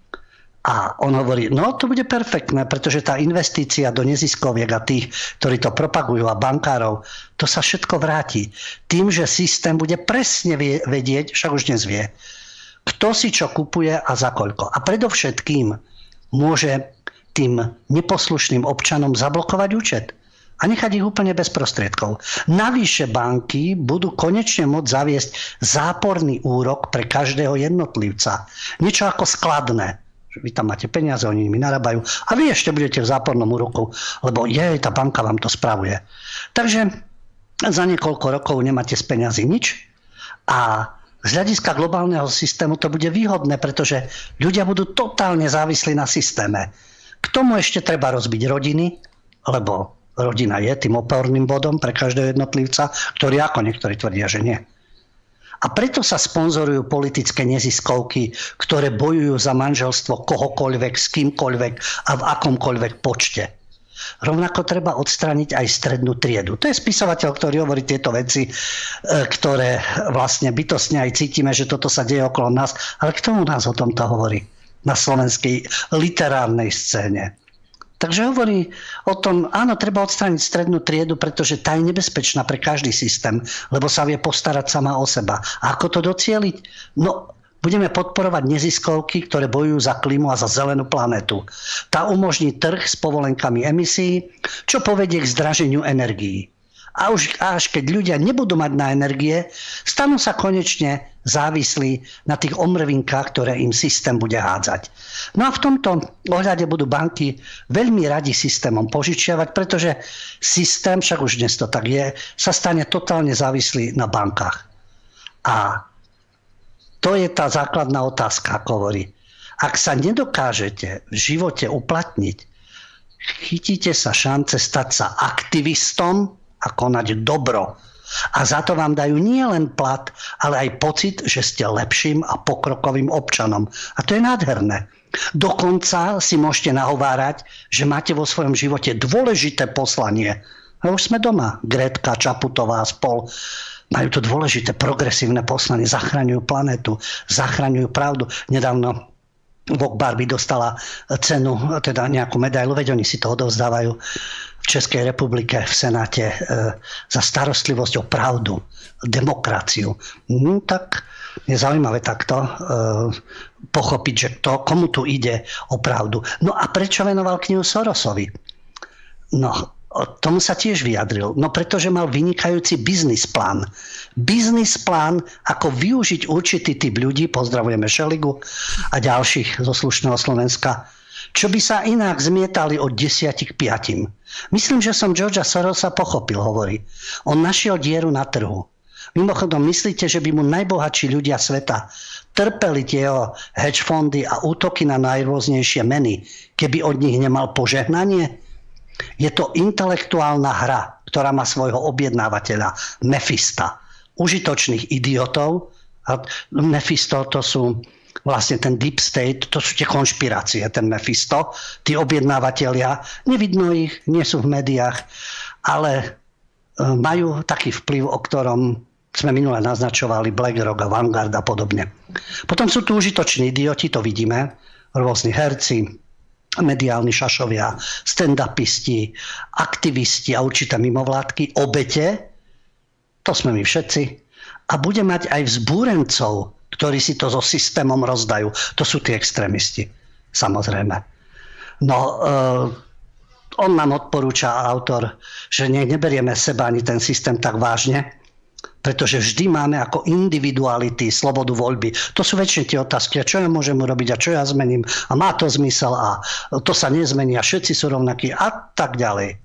A on hovorí, no to bude perfektné, pretože tá investícia do neziskoviek a tých, ktorí to propagujú a bankárov, to sa všetko vráti. Tým, že systém bude presne vedieť, však už dnes vie, kto si čo kupuje a za koľko. A predovšetkým môže tým neposlušným občanom zablokovať účet a nechať ich úplne bez prostriedkov. Navyše banky budú konečne môcť zaviesť záporný úrok pre každého jednotlivca. Niečo ako skladné vy tam máte peniaze, oni nimi narábajú a vy ešte budete v zápornom úroku, lebo je, tá banka vám to spravuje. Takže za niekoľko rokov nemáte z peniazy nič a z hľadiska globálneho systému to bude výhodné, pretože ľudia budú totálne závislí na systéme. K tomu ešte treba rozbiť rodiny, lebo rodina je tým oporným bodom pre každého jednotlivca, ktorý ako niektorí tvrdia, že nie. A preto sa sponzorujú politické neziskovky, ktoré bojujú za manželstvo kohokoľvek, s kýmkoľvek a v akomkoľvek počte. Rovnako treba odstrániť aj strednú triedu. To je spisovateľ, ktorý hovorí tieto veci, e, ktoré vlastne bytostne aj cítime, že toto sa deje okolo nás. Ale kto u nás o tomto hovorí? Na slovenskej literárnej scéne. Takže hovorí o tom, áno, treba odstrániť strednú triedu, pretože tá je nebezpečná pre každý systém, lebo sa vie postarať sama o seba. A ako to docieliť? No, budeme podporovať neziskovky, ktoré bojujú za klímu a za zelenú planetu. Tá umožní trh s povolenkami emisí, čo povedie k zdraženiu energií. A už až keď ľudia nebudú mať na energie, stanú sa konečne závislí na tých omrvinkách, ktoré im systém bude hádzať. No a v tomto ohľade budú banky veľmi radi systémom požičiavať, pretože systém, však už dnes to tak je, sa stane totálne závislý na bankách. A to je tá základná otázka, ako hovorí. Ak sa nedokážete v živote uplatniť, chytíte sa šance stať sa aktivistom, a konať dobro. A za to vám dajú nie len plat, ale aj pocit, že ste lepším a pokrokovým občanom. A to je nádherné. Dokonca si môžete nahovárať, že máte vo svojom živote dôležité poslanie. A už sme doma. Gretka, Čaputová, spol majú to dôležité progresívne poslanie. Zachraňujú planetu, zachraňujú pravdu. Nedávno Vok Barbie dostala cenu, teda nejakú medailu, veď oni si to odovzdávajú Českej republike v Senáte e, za starostlivosť o pravdu, demokraciu. No tak je zaujímavé takto e, pochopiť, že to, komu tu ide o pravdu. No a prečo venoval knihu Sorosovi? No, tomu sa tiež vyjadril. No pretože mal vynikajúci biznis plán. Biznis plán, ako využiť určitý typ ľudí, pozdravujeme Šeligu a ďalších zo slušného Slovenska, čo by sa inak zmietali od 10 k 5. Myslím, že som Georgia Sorosa pochopil, hovorí. On našiel dieru na trhu. Mimochodom, myslíte, že by mu najbohatší ľudia sveta trpeli tie jeho hedge fondy a útoky na najrôznejšie meny, keby od nich nemal požehnanie? Je to intelektuálna hra, ktorá má svojho objednávateľa, Mefista. Užitočných idiotov. A Mephisto to sú vlastne ten deep state, to sú tie konšpirácie, ten Mephisto. Tí objednávateľia, nevidno ich, nie sú v médiách, ale e, majú taký vplyv, o ktorom sme minule naznačovali BlackRock a Vanguard a podobne. Potom sú tu užitoční idioti, to vidíme, rôzni herci, mediálni šašovia, stand-upisti, aktivisti a určité mimovládky, obete, to sme my všetci, a bude mať aj vzbúrencov, ktorí si to so systémom rozdajú. To sú tí extrémisti, samozrejme. No, uh, on nám odporúča, autor, že ne, neberieme seba ani ten systém tak vážne, pretože vždy máme ako individuality slobodu voľby. To sú väčšie tie otázky, a čo ja môžem urobiť a čo ja zmením a má to zmysel a to sa nezmení a všetci sú rovnakí a tak ďalej.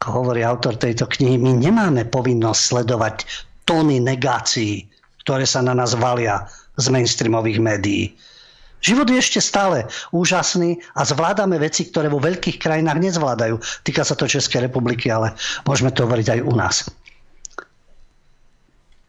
Ako hovorí autor tejto knihy, my nemáme povinnosť sledovať tóny negácií, ktoré sa na nás valia z mainstreamových médií. Život je ešte stále úžasný a zvládame veci, ktoré vo veľkých krajinách nezvládajú. Týka sa to Českej republiky, ale môžeme to hovoriť aj u nás.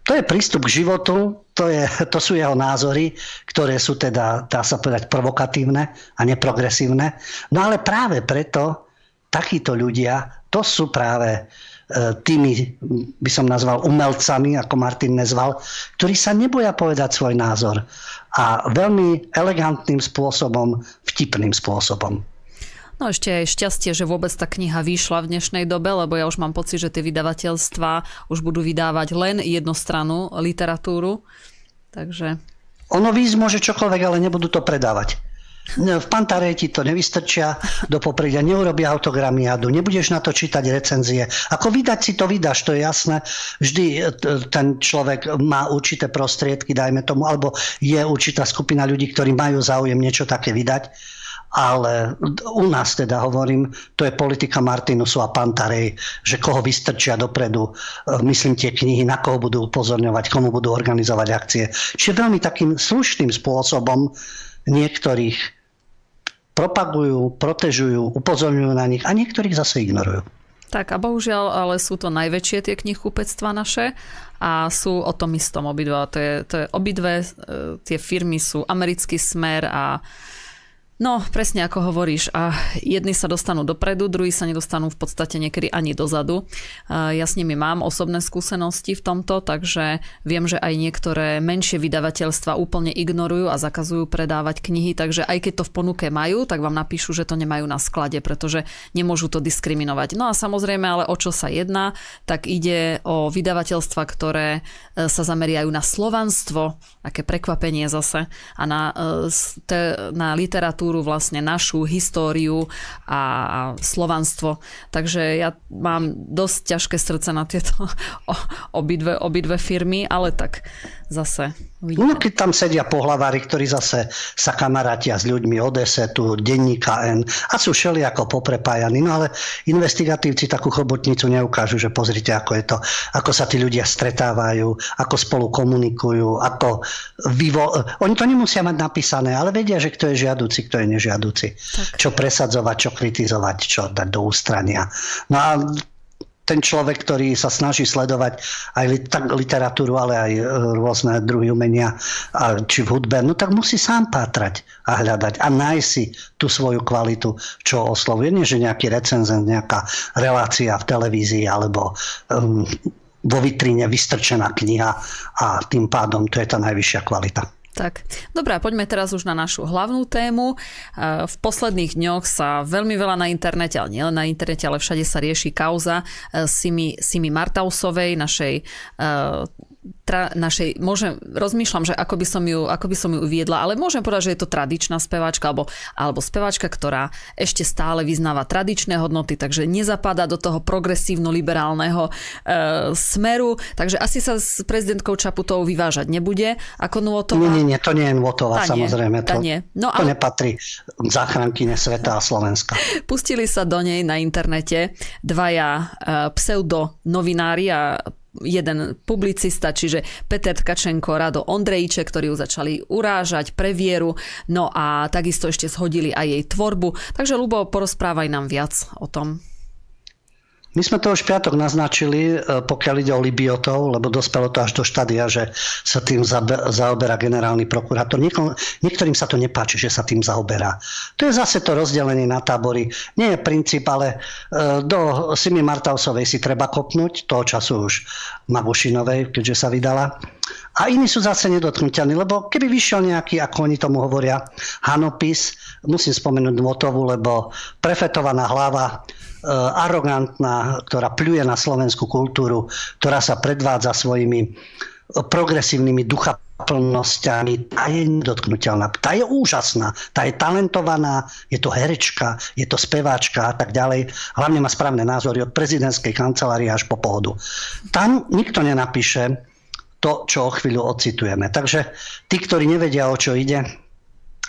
To je prístup k životu, to, je, to sú jeho názory, ktoré sú teda, dá sa povedať, provokatívne a neprogresívne. No ale práve preto takíto ľudia, to sú práve tými, by som nazval umelcami, ako Martin nezval, ktorí sa neboja povedať svoj názor a veľmi elegantným spôsobom, vtipným spôsobom. No ešte aj šťastie, že vôbec tá kniha vyšla v dnešnej dobe, lebo ja už mám pocit, že tie vydavateľstva už budú vydávať len jednostrannú literatúru. Takže... Ono výsť môže čokoľvek, ale nebudú to predávať. V Pantarej ti to nevystrčia do popredia, neurobia autogramiádu, nebudeš na to čítať recenzie. Ako vydať si to vydáš, to je jasné. Vždy e, ten človek má určité prostriedky, dajme tomu, alebo je určitá skupina ľudí, ktorí majú záujem niečo také vydať ale u nás teda hovorím, to je politika Martinusu a Pantarej, že koho vystrčia dopredu, e, myslím tie knihy, na koho budú upozorňovať, komu budú organizovať akcie. Čiže veľmi takým slušným spôsobom niektorých propagujú, protežujú, upozorňujú na nich a niektorých zase ignorujú. Tak a bohužiaľ, ale sú to najväčšie tie knihkupectva naše a sú o tom istom obidva. To je, to je obidve, e, tie firmy sú americký smer a No, presne ako hovoríš. A jedni sa dostanú dopredu, druhí sa nedostanú v podstate niekedy ani dozadu. Ja s nimi mám osobné skúsenosti v tomto, takže viem, že aj niektoré menšie vydavateľstva úplne ignorujú a zakazujú predávať knihy, takže aj keď to v ponuke majú, tak vám napíšu, že to nemajú na sklade, pretože nemôžu to diskriminovať. No a samozrejme, ale o čo sa jedná, tak ide o vydavateľstva, ktoré e, sa zameriajú na slovanstvo, aké prekvapenie zase, a na, e, na literatúru kultúru, vlastne našu históriu a slovanstvo. Takže ja mám dosť ťažké srdce na tieto [laughs] obidve, obidve firmy, ale tak zase Uvidíme. No keď tam sedia pohlavári, ktorí zase sa kamarátia s ľuďmi od tu denníka N a sú ako poprepájaní. No ale investigatívci takú chobotnicu neukážu, že pozrite, ako je to, ako sa tí ľudia stretávajú, ako spolu komunikujú, ako vyvo... Oni to nemusia mať napísané, ale vedia, že kto je žiaduci, kto je nežiaduci. Tak. Čo presadzovať, čo kritizovať, čo dať do ústrania. No a ten človek, ktorý sa snaží sledovať aj literatúru, ale aj e, rôzne druhy umenia, či v hudbe, no tak musí sám pátrať a hľadať a nájsť si tú svoju kvalitu, čo oslovuje. Nie, že nejaký recenzent, nejaká relácia v televízii alebo um, vo vitríne vystrčená kniha a tým pádom to je tá najvyššia kvalita. Tak, dobrá, poďme teraz už na našu hlavnú tému. V posledných dňoch sa veľmi veľa na internete, ale nielen na internete, ale všade sa rieši kauza e, Simi, Simi Martausovej, našej e, tra, našej, môžem, rozmýšľam, že ako by som ju, ako by som ju uviedla, ale môžem povedať, že je to tradičná speváčka, alebo, alebo speváčka, ktorá ešte stále vyznáva tradičné hodnoty, takže nezapadá do toho progresívno-liberálneho e, smeru, takže asi sa s prezidentkou Čaputovou vyvážať nebude ako Nôtová. Nie, nie, nie, to nie je Nôtová, samozrejme. To, nie. No, ale... to nepatrí záchrankyne sveta a Slovenska. Pustili sa do nej na internete dvaja e, pseudo novinári a jeden publicista, čiže Peter Tkačenko, Rado Ondrejče, ktorí ju začali urážať pre vieru, no a takisto ešte shodili aj jej tvorbu. Takže Lubo, porozprávaj nám viac o tom. My sme to už piatok naznačili, e, pokiaľ ide o Libiotov, lebo dospelo to až do štádia, že sa tým zaoberá generálny prokurátor. niektorým sa to nepáči, že sa tým zaoberá. To je zase to rozdelenie na tábory. Nie je princíp, ale e, do Simi Martausovej si treba kopnúť, toho času už Magušinovej, keďže sa vydala. A iní sú zase nedotknutelní, lebo keby vyšiel nejaký, ako oni tomu hovoria, hanopis, musím spomenúť Motovu, lebo prefetovaná hlava arogantná, ktorá pľuje na slovenskú kultúru, ktorá sa predvádza svojimi progresívnymi duchaplnosťami, tá je nedotknutelná. Tá je úžasná, tá je talentovaná, je to herečka, je to speváčka a tak ďalej. Hlavne má správne názory od prezidentskej kancelárie až po pohodu. Tam nikto nenapíše to, čo o chvíľu ocitujeme. Takže tí, ktorí nevedia, o čo ide,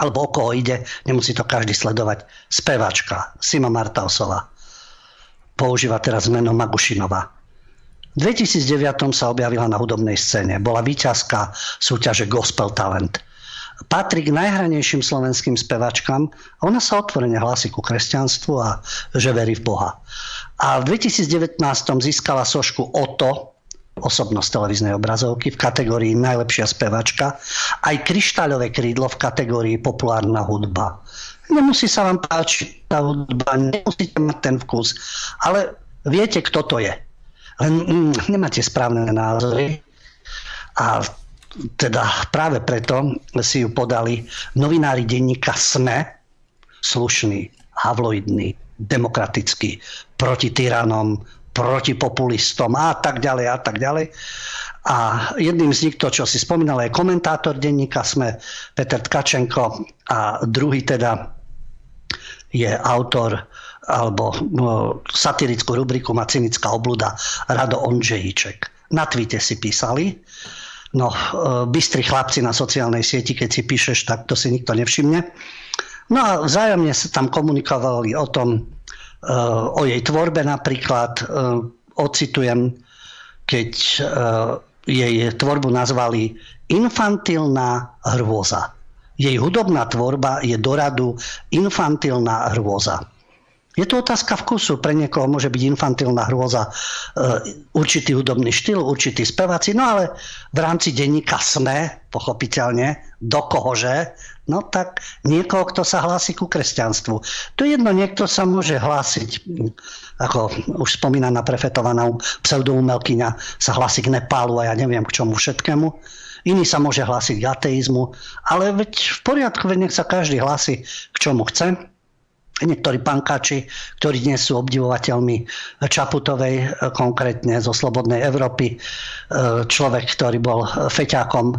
alebo o koho ide, nemusí to každý sledovať. Speváčka Sima Martausová používa teraz meno Magušinová. V 2009 sa objavila na hudobnej scéne. Bola výťazka súťaže Gospel Talent. Patrí k najhranejším slovenským spevačkám ona sa otvorene hlási ku kresťanstvu a že verí v Boha. A v 2019 získala sošku Oto, osobnosť televíznej obrazovky v kategórii najlepšia spevačka, aj kryštáľové krídlo v kategórii populárna hudba. Nemusí sa vám páčiť tá hudba, nemusíte mať ten vkus, ale viete, kto to je. Len mm, nemáte správne názory a teda práve preto si ju podali novinári denníka SME, slušný, havloidný, demokratický, proti tyranom, proti populistom a tak ďalej a tak ďalej. A jedným z nich, to čo si spomínal, je komentátor denníka sme Peter Tkačenko a druhý teda je autor alebo no, satirickú rubriku má cynická obluda Rado Ondžejíček. Na tweete si písali, no e, bystri chlapci na sociálnej sieti, keď si píšeš, tak to si nikto nevšimne. No a vzájomne sa tam komunikovali o tom, e, o jej tvorbe napríklad, e, ocitujem, keď jej tvorbu nazvali infantilná hrôza. Jej hudobná tvorba je doradu infantilná hrôza. Je to otázka vkusu. Pre niekoho môže byť infantilná hrôza e, určitý hudobný štýl, určitý spevací, no ale v rámci denníka SME, pochopiteľne, do kohože, no tak niekoho, kto sa hlási ku kresťanstvu. To jedno, niekto sa môže hlásiť, ako už spomínaná prefetovaná pseudoumelkyňa sa hlási k Nepálu a ja neviem k čomu všetkému iný sa môže hlásiť k ateizmu, ale veď v poriadku, veď nech sa každý hlási k čomu chce. Niektorí pankáči, ktorí dnes sú obdivovateľmi Čaputovej, konkrétne zo Slobodnej Európy, e, človek, ktorý bol feťákom e,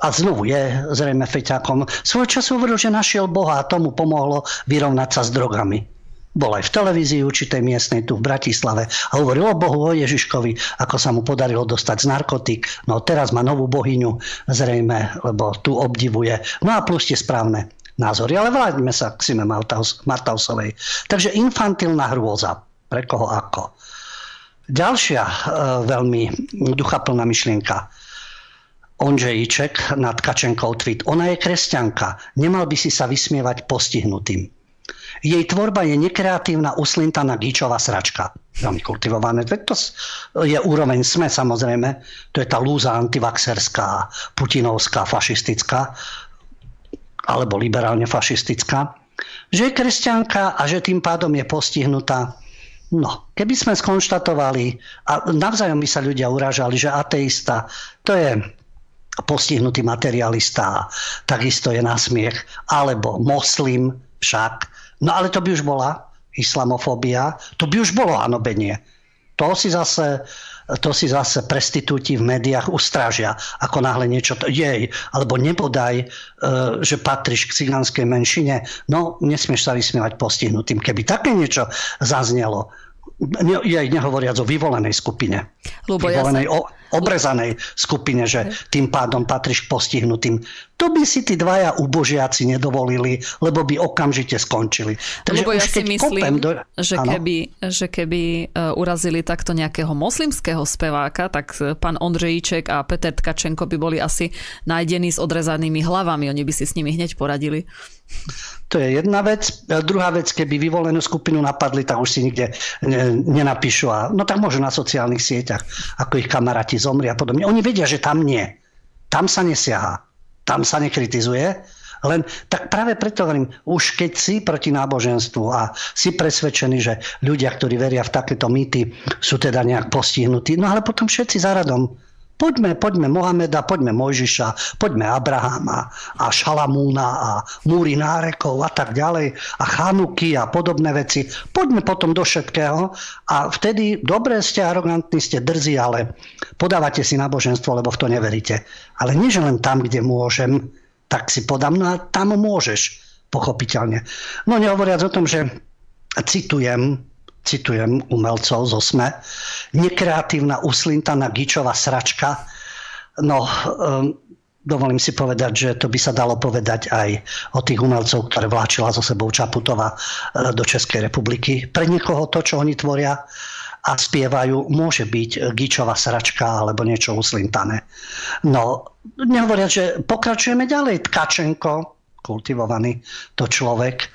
a znovu je zrejme feťákom, svoj čas hovoril, že našiel Boha a tomu pomohlo vyrovnať sa s drogami bol aj v televízii určitej miestnej tu v Bratislave a hovoril o Bohu, o Ježiškovi, ako sa mu podarilo dostať z narkotik. No teraz má novú bohyňu zrejme, lebo tu obdivuje. No a plus tie správne názory. Ale vráťme sa k Sime Martausovej. Takže infantilná hrôza. Pre koho ako. Ďalšia e, veľmi duchaplná myšlienka. Ondřejíček nad Kačenkou tweet. Ona je kresťanka. Nemal by si sa vysmievať postihnutým. Jej tvorba je nekreatívna, uslintaná gíčová sračka. Veľmi kultivované. To je úroveň sme samozrejme. To je tá lúza antivaxerská, putinovská, fašistická alebo liberálne fašistická. Že je kresťanka a že tým pádom je postihnutá No, keby sme skonštatovali, a navzájom by sa ľudia urážali, že ateista to je postihnutý materialista, takisto je na smiech, alebo moslim však, No ale to by už bola islamofóbia, to by už bolo hanobenie. To si zase to si zase prestitúti v médiách ustrážia, ako náhle niečo to jej, alebo nebodaj, e, že patríš k cigánskej menšine, no nesmieš sa vysmievať postihnutým. Keby také niečo zaznelo, jej nehovoriac o vyvolenej skupine. Lubo, vyvolenej, ja sa... o, obrezanej skupine, že tým pádom patríš k postihnutým. To by si tí dvaja ubožiaci nedovolili, lebo by okamžite skončili. Takže lebo ja si myslím, do... že, keby, že keby e, urazili takto nejakého moslimského speváka, tak e, pán Ondřejíček a Peter Tkačenko by boli asi nájdení s odrezanými hlavami. Oni by si s nimi hneď poradili. To je jedna vec. A druhá vec, keby vyvolenú skupinu napadli, tak už si nikde nenapíšu. A, no tak môžu na sociálnych sieťach, ako ich kamaráti zomri a podobne. Oni vedia, že tam nie. Tam sa nesiaha. Tam sa nekritizuje. Len tak práve preto hovorím, už keď si proti náboženstvu a si presvedčený, že ľudia, ktorí veria v takéto mýty, sú teda nejak postihnutí, no ale potom všetci zaradom Poďme, poďme Mohameda, poďme Mojžiša, poďme Abrahama a Šalamúna a múry nárekov a tak ďalej a Chanuky a podobné veci. Poďme potom do všetkého a vtedy dobre ste, arogantní ste, drzí, ale podávate si náboženstvo, lebo v to neveríte. Ale nie, že len tam, kde môžem, tak si podám, no a tam môžeš, pochopiteľne. No nehovoriac o tom, že citujem citujem umelcov zo SME, nekreatívna uslintaná gičová sračka. No, um, dovolím si povedať, že to by sa dalo povedať aj o tých umelcov, ktoré vláčila so sebou Čaputová uh, do Českej republiky. Pre niekoho to, čo oni tvoria a spievajú, môže byť gičová sračka alebo niečo uslintané. No, nehovoria, že pokračujeme ďalej. Tkačenko, kultivovaný to človek,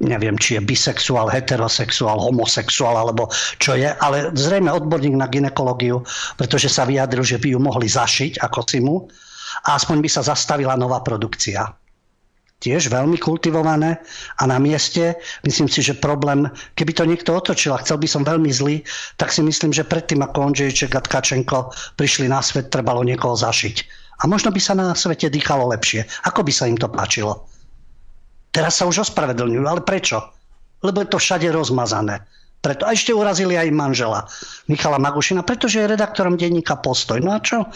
neviem, či je bisexuál, heterosexuál, homosexuál, alebo čo je, ale zrejme odborník na ginekológiu, pretože sa vyjadril, že by ju mohli zašiť ako si mu a aspoň by sa zastavila nová produkcia. Tiež veľmi kultivované a na mieste, myslím si, že problém, keby to niekto otočil a chcel by som veľmi zlý, tak si myslím, že predtým ako Ondřejček a Tkačenko prišli na svet, trebalo niekoho zašiť. A možno by sa na svete dýchalo lepšie. Ako by sa im to páčilo? Teraz sa už ospravedlňujú. Ale prečo? Lebo je to všade rozmazané. Preto. A ešte urazili aj manžela Michala Magušina, pretože je redaktorom denníka Postoj. No a čo?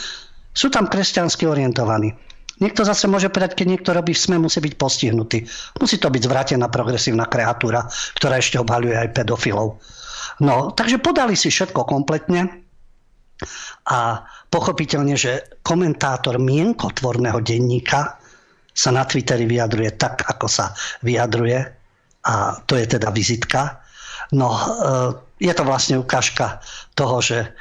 Sú tam kresťansky orientovaní. Niekto zase môže povedať, keď niekto robí v SME, musí byť postihnutý. Musí to byť zvrátená progresívna kreatúra, ktorá ešte obhaľuje aj pedofilov. No, takže podali si všetko kompletne a pochopiteľne, že komentátor mienkotvorného denníka sa na Twitteri vyjadruje tak, ako sa vyjadruje. A to je teda vizitka. No, e, je to vlastne ukážka toho, že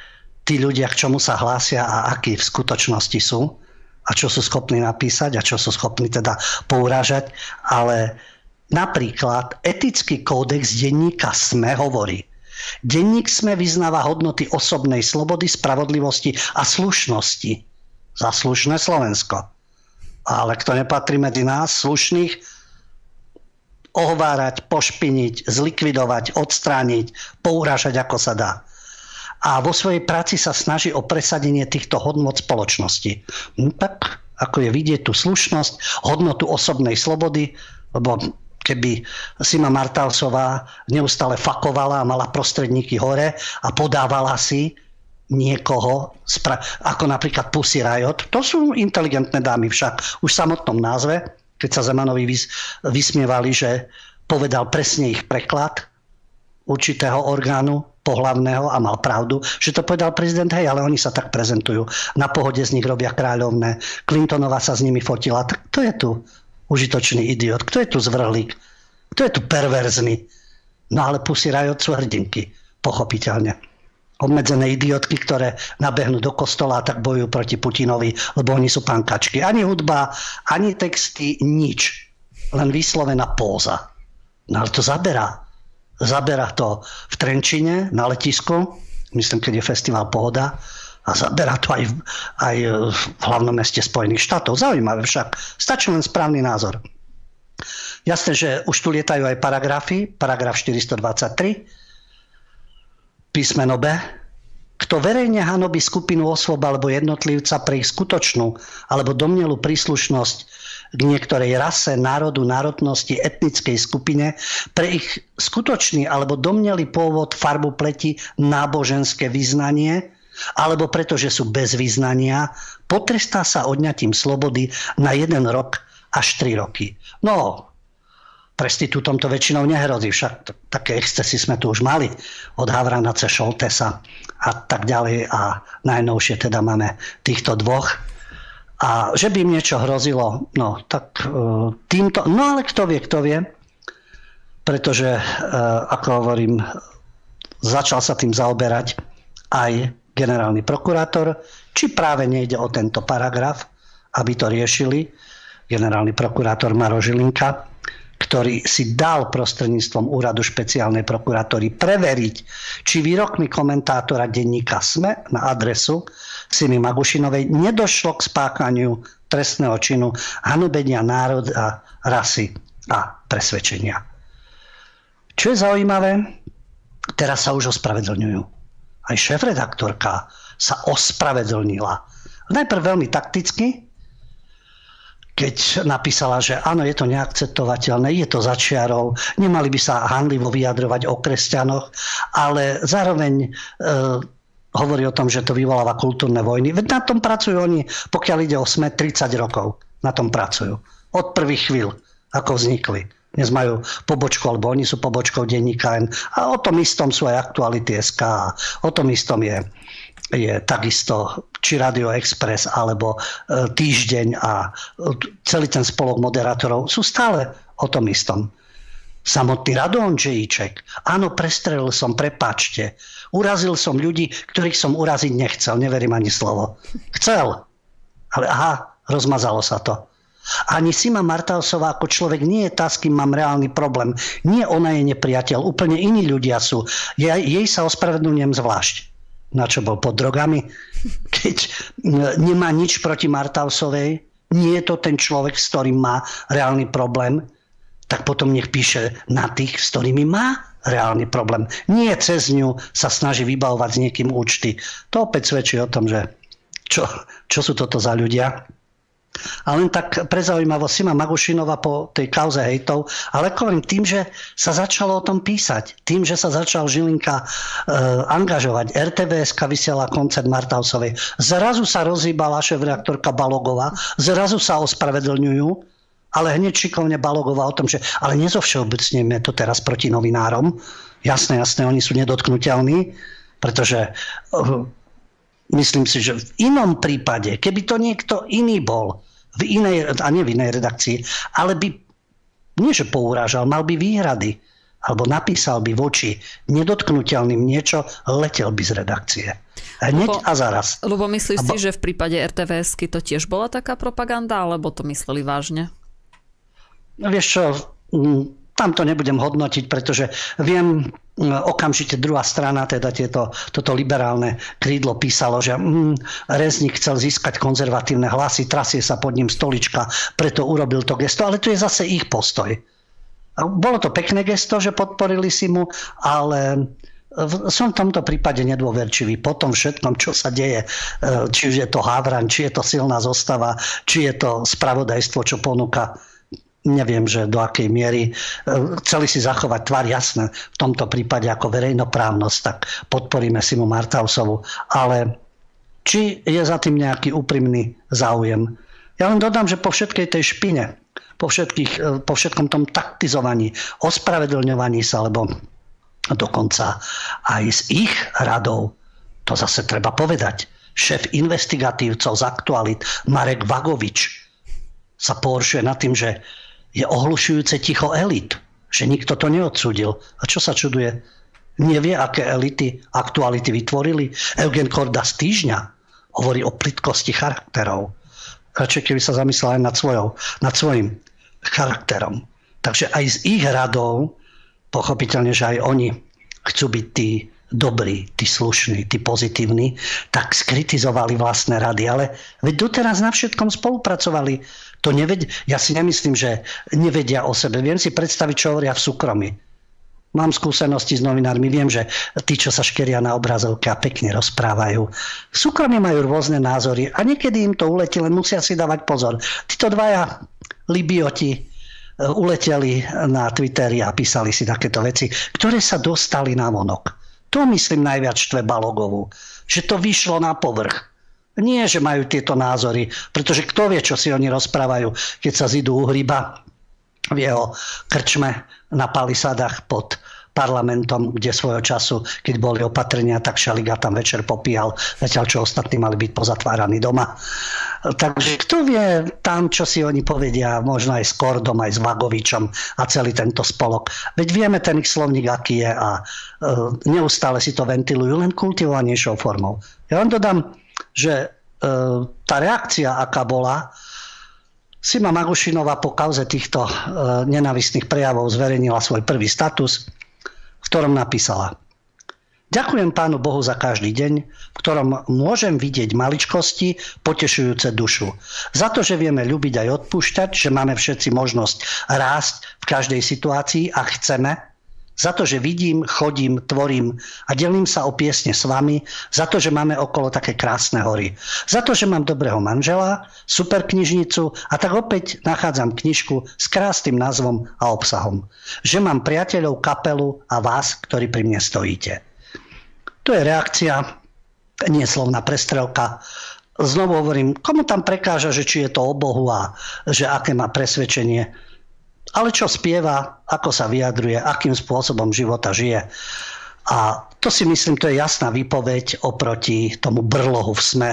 tí ľudia, k čomu sa hlásia a akí v skutočnosti sú a čo sú schopní napísať a čo sú schopní teda pourážať, ale napríklad etický kódex denníka SME hovorí, Denník SME vyznáva hodnoty osobnej slobody, spravodlivosti a slušnosti. Za slušné Slovensko ale kto nepatrí medzi nás, slušných, ohovárať, pošpiniť, zlikvidovať, odstrániť, pourážať, ako sa dá. A vo svojej práci sa snaží o presadenie týchto hodnot spoločnosti. No tak, ako je vidieť tú slušnosť, hodnotu osobnej slobody, lebo keby Sima Martalsová neustále fakovala a mala prostredníky hore a podávala si niekoho, ako napríklad Pussy Riot. To sú inteligentné dámy však. Už v samotnom názve, keď sa Zemanovi vys, vysmievali, že povedal presne ich preklad určitého orgánu pohlavného a mal pravdu, že to povedal prezident, hej, ale oni sa tak prezentujú. Na pohode z nich robia kráľovné. Clintonová sa s nimi fotila. Kto je tu užitočný idiot? Kto je tu zvrhlík? Kto je tu perverzný? No ale Pussy Riot sú hrdinky, pochopiteľne obmedzené idiotky, ktoré nabehnú do kostola a tak bojujú proti Putinovi, lebo oni sú pankačky. Ani hudba, ani texty, nič. Len vyslovená póza. No ale to zaberá. Zaberá to v Trenčine na letisku, myslím, keď je festival Pohoda, a zaberá to aj v, aj v hlavnom meste Spojených štátov. Zaujímavé však. Stačí len správny názor. Jasné, že už tu lietajú aj paragrafy. Paragraf 423 Písmeno B. Kto verejne hanobí skupinu osôb alebo jednotlivca pre ich skutočnú alebo domnelú príslušnosť k niektorej rase, národu, národnosti, etnickej skupine, pre ich skutočný alebo domnelý pôvod, farbu pleti, náboženské vyznanie, alebo preto, že sú bez význania, potrestá sa odňatím slobody na jeden rok až 3 roky. No, prestitútom to väčšinou nehrozí, však také excesy sme tu už mali. Od Havrana cez Šoltesa a tak ďalej. A najnovšie teda máme týchto dvoch. A že by im niečo hrozilo, no tak e, týmto, no ale kto vie, kto vie, pretože, e, ako hovorím, začal sa tým zaoberať aj generálny prokurátor, či práve nejde o tento paragraf, aby to riešili. Generálny prokurátor Maro Žilinka, ktorý si dal prostredníctvom úradu špeciálnej prokurátory preveriť, či výrokmi komentátora denníka SME na adresu Simi Magušinovej nedošlo k spákaniu trestného činu hanubenia národa, rasy a presvedčenia. Čo je zaujímavé, teraz sa už ospravedlňujú. Aj šéf-redaktorka sa ospravedlnila. Najprv veľmi takticky, keď napísala, že áno, je to neakceptovateľné, je to začiarov, nemali by sa handlivo vyjadrovať o kresťanoch, ale zároveň e, hovorí o tom, že to vyvoláva kultúrne vojny. Veď na tom pracujú oni, pokiaľ ide o SME, 30 rokov. Na tom pracujú. Od prvých chvíľ, ako vznikli. Dnes majú pobočku, alebo oni sú pobočkou denníka N. A o tom istom sú aj aktuality SK. O tom istom je je takisto či Radio Express alebo e, Týždeň a e, celý ten spolok moderátorov sú stále o tom istom. Samotný Radon Džejíček. Áno, prestrelil som, prepačte. Urazil som ľudí, ktorých som uraziť nechcel. Neverím ani slovo. Chcel. Ale aha, rozmazalo sa to. Ani Sima Martausová ako človek nie je tá, s kým mám reálny problém. Nie ona je nepriateľ, úplne iní ľudia sú. Jej, jej sa ospravedlňujem zvlášť na čo bol pod drogami, keď nemá nič proti Martausovej, nie je to ten človek, s ktorým má reálny problém, tak potom nech píše na tých, s ktorými má reálny problém. Nie cez ňu sa snaží vybavovať s niekým účty. To opäť svedčí o tom, že čo, čo sú toto za ľudia. A len tak pre zaujímavosť Sima Magušinova po tej kauze hejtov, ale hovorím tým, že sa začalo o tom písať, tým, že sa začal Žilinka e, angažovať, RTVS vysiela koncert Martausovej, zrazu sa rozhýbala šéf-reaktorka Balogová, zrazu sa ospravedlňujú, ale hneď šikovne Balogová o tom, že ale nezovšeobecneme to teraz proti novinárom. Jasné, jasné, oni sú nedotknutelní, pretože uh, myslím si, že v inom prípade, keby to niekto iný bol, v inej, a nie v inej redakcii, ale by, nie že pourážal, mal by výhrady, alebo napísal by voči nedotknutelným niečo, letel by z redakcie. Hneď Lubo, a zaraz. Lubo, myslíš Abo... si, že v prípade RTVS to tiež bola taká propaganda, alebo to mysleli vážne? Vieš čo, tam to nebudem hodnotiť, pretože viem, okamžite druhá strana, teda tieto, toto liberálne krídlo písalo, že mm, Rezník chcel získať konzervatívne hlasy, trasie sa pod ním stolička, preto urobil to gesto, ale to je zase ich postoj. Bolo to pekné gesto, že podporili si mu, ale som v tomto prípade nedôverčivý po tom všetkom, čo sa deje, e, či už je to Havran, či je to silná zostava, či je to spravodajstvo, čo ponúka neviem, že do akej miery e, chceli si zachovať tvár jasné v tomto prípade ako verejnoprávnosť, tak podporíme Simu Martausovu. Ale či je za tým nejaký úprimný záujem? Ja len dodám, že po všetkej tej špine, po, všetkých, e, po všetkom tom taktizovaní, ospravedlňovaní sa, lebo dokonca aj z ich radov, to zase treba povedať, šéf investigatívcov z aktualit Marek Vagovič sa pohoršuje nad tým, že je ohlušujúce ticho elit, že nikto to neodsudil. A čo sa čuduje? Nevie, aké elity aktuality vytvorili? Eugen Korda z týždňa hovorí o plitkosti charakterov. Radšej keby sa zamyslel aj nad, svojou, nad svojim charakterom. Takže aj z ich radov, pochopiteľne, že aj oni chcú byť tí dobrí, tí slušní, tí pozitívni, tak skritizovali vlastné rady. Ale veď doteraz na všetkom spolupracovali to neved- ja si nemyslím, že nevedia o sebe. Viem si predstaviť, čo hovoria v súkromí. Mám skúsenosti s novinármi, viem, že tí, čo sa škeria na obrazovke a pekne rozprávajú. V súkromí majú rôzne názory a niekedy im to uletí, len musia si dávať pozor. Títo dvaja libioti e, uleteli na Twitteri a písali si takéto veci, ktoré sa dostali na vonok. To myslím najviac štve Balogovu. že to vyšlo na povrch. Nie, že majú tieto názory, pretože kto vie, čo si oni rozprávajú, keď sa zidú uhryba v jeho krčme na palisadách pod parlamentom, kde svojho času, keď boli opatrenia, tak Šaliga tam večer popíjal, zatiaľ čo ostatní mali byť pozatváraní doma. Takže kto vie tam, čo si oni povedia, možno aj s Kordom, aj s Vagovičom a celý tento spolok. Veď vieme ten ich slovník, aký je a e, neustále si to ventilujú len kultivovanejšou formou. Ja vám dodám, že e, tá reakcia, aká bola, Sima Magušinová po kauze týchto e, nenavistných prejavov zverejnila svoj prvý status v ktorom napísala Ďakujem Pánu Bohu za každý deň, v ktorom môžem vidieť maličkosti potešujúce dušu. Za to, že vieme ľúbiť aj odpúšťať, že máme všetci možnosť rásť v každej situácii a chceme, za to, že vidím, chodím, tvorím a delím sa o piesne s vami, za to, že máme okolo také krásne hory, za to, že mám dobrého manžela, super knižnicu a tak opäť nachádzam knižku s krásnym názvom a obsahom. Že mám priateľov, kapelu a vás, ktorí pri mne stojíte. To je reakcia, nie slovná prestrelka, znovu hovorím, komu tam prekáža, že či je to o Bohu a že aké má presvedčenie ale čo spieva, ako sa vyjadruje, akým spôsobom života žije. A to si myslím, to je jasná výpoveď oproti tomu brlohu v sme,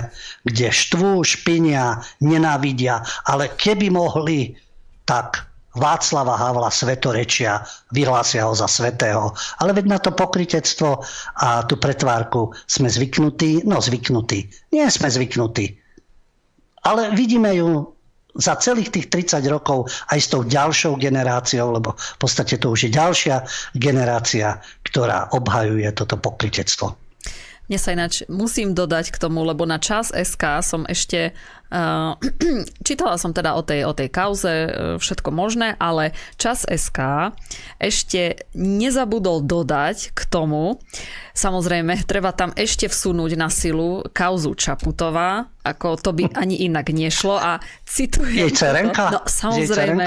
kde štvú, špinia, nenávidia, ale keby mohli, tak Václava Havla svetorečia, vyhlásia ho za svetého. Ale veď na to pokritectvo a tú pretvárku sme zvyknutí, no zvyknutí. Nie sme zvyknutí. Ale vidíme ju za celých tých 30 rokov aj s tou ďalšou generáciou, lebo v podstate to už je ďalšia generácia, ktorá obhajuje toto pokrytectvo. Mne sa ináč musím dodať k tomu, lebo na čas SK som ešte [clears throat] čítala som teda o tej, o tej kauze uh, všetko možné, ale čas SK ešte nezabudol dodať k tomu, samozrejme, [laughs] treba tam ešte vsunúť na silu kauzu Čaputová, ako to by ani inak nešlo a citujem... Jej cerenka? No, samozrejme.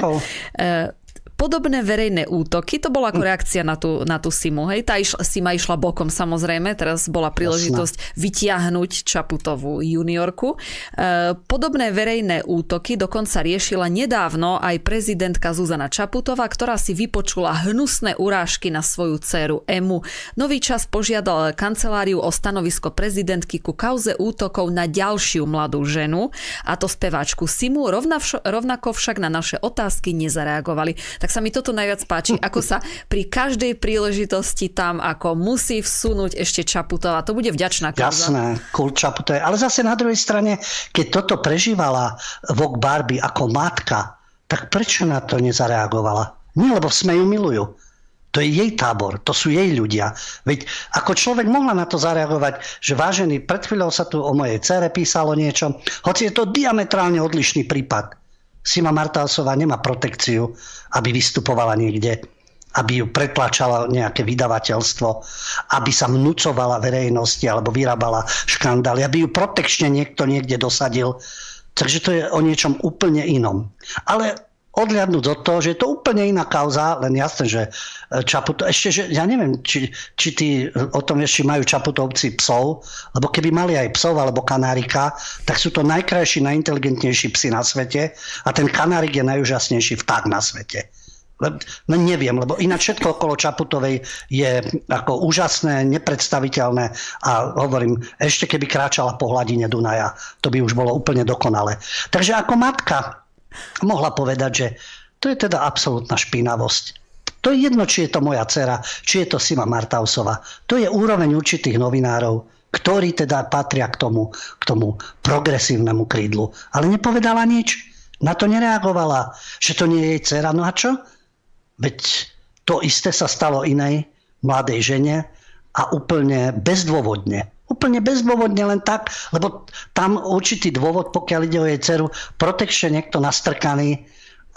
Podobné verejné útoky, to bola ako reakcia na tú, na tú Simu. Hej, tá išla, Sima išla bokom samozrejme, teraz bola príležitosť Jasne. vytiahnuť Čaputovú juniorku. E, podobné verejné útoky dokonca riešila nedávno aj prezidentka Zuzana Čaputová, ktorá si vypočula hnusné urážky na svoju dceru Emu. Nový čas požiadal kanceláriu o stanovisko prezidentky ku kauze útokov na ďalšiu mladú ženu, a to speváčku Simu, rovnako však na naše otázky nezareagovali. Tak tak sa mi toto najviac páči, ako sa pri každej príležitosti tam ako musí vsunúť ešte Čaputová. To bude vďačná kauza. Jasné, kult Čaputovej. Ale zase na druhej strane, keď toto prežívala Vok Barbie ako matka, tak prečo na to nezareagovala? Nie, lebo sme ju milujú. To je jej tábor, to sú jej ľudia. Veď ako človek mohla na to zareagovať, že vážený, pred chvíľou sa tu o mojej cere písalo niečo, hoci je to diametrálne odlišný prípad. Sima Martálsová nemá protekciu, aby vystupovala niekde, aby ju pretlačala nejaké vydavateľstvo, aby sa vnúcovala verejnosti alebo vyrábala škandály, aby ju protekčne niekto niekde dosadil. Takže to je o niečom úplne inom. Ale odliadnúť od toho, že je to úplne iná kauza, len jasné, že e, Čaputo, ešte, že ja neviem, či, či tí o tom ešte majú Čaputovci psov, lebo keby mali aj psov alebo kanárika, tak sú to najkrajší, najinteligentnejší psi na svete a ten kanárik je najúžasnejší vták na svete. No neviem, lebo ináč všetko okolo Čaputovej je ako úžasné, nepredstaviteľné a hovorím, ešte keby kráčala po hladine Dunaja, to by už bolo úplne dokonale. Takže ako matka mohla povedať, že to je teda absolútna špinavosť. To je jedno, či je to moja dcera, či je to Sima Martausova. To je úroveň určitých novinárov, ktorí teda patria k tomu, k tomu progresívnemu krídlu. Ale nepovedala nič. Na to nereagovala, že to nie je jej dcera. No a čo? Veď to isté sa stalo inej mladej žene a úplne bezdôvodne Úplne bezdôvodne len tak, lebo tam určitý dôvod, pokiaľ ide o jej dceru, protekčne niekto nastrkaný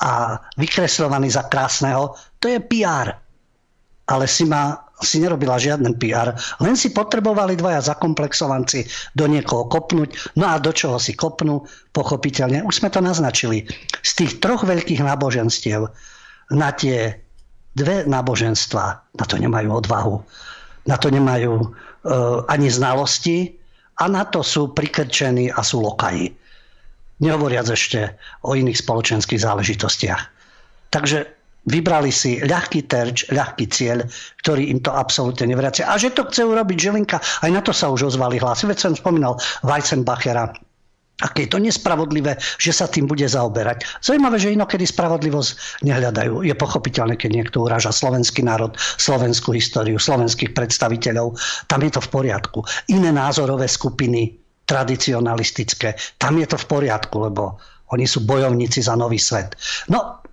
a vykreslovaný za krásneho, to je PR. Ale si ma si nerobila žiaden PR, len si potrebovali dvaja zakomplexovanci do niekoho kopnúť, no a do čoho si kopnú, pochopiteľne, už sme to naznačili. Z tých troch veľkých náboženstiev na tie dve náboženstva, na to nemajú odvahu, na to nemajú ani znalosti A na to sú prikrčení a sú lokaji. Nehovoriac ešte o iných spoločenských záležitostiach. Takže vybrali si ľahký terč, ľahký cieľ, ktorý im to absolútne nevracia. A že to chce urobiť Žilinka, aj na to sa už ozvali hlasy. Veď som spomínal Weissenbachera, aké je to nespravodlivé, že sa tým bude zaoberať. Zaujímavé, že inokedy spravodlivosť nehľadajú. Je pochopiteľné, keď niekto uráža slovenský národ, slovenskú históriu, slovenských predstaviteľov. Tam je to v poriadku. Iné názorové skupiny, tradicionalistické, tam je to v poriadku, lebo oni sú bojovníci za nový svet. No,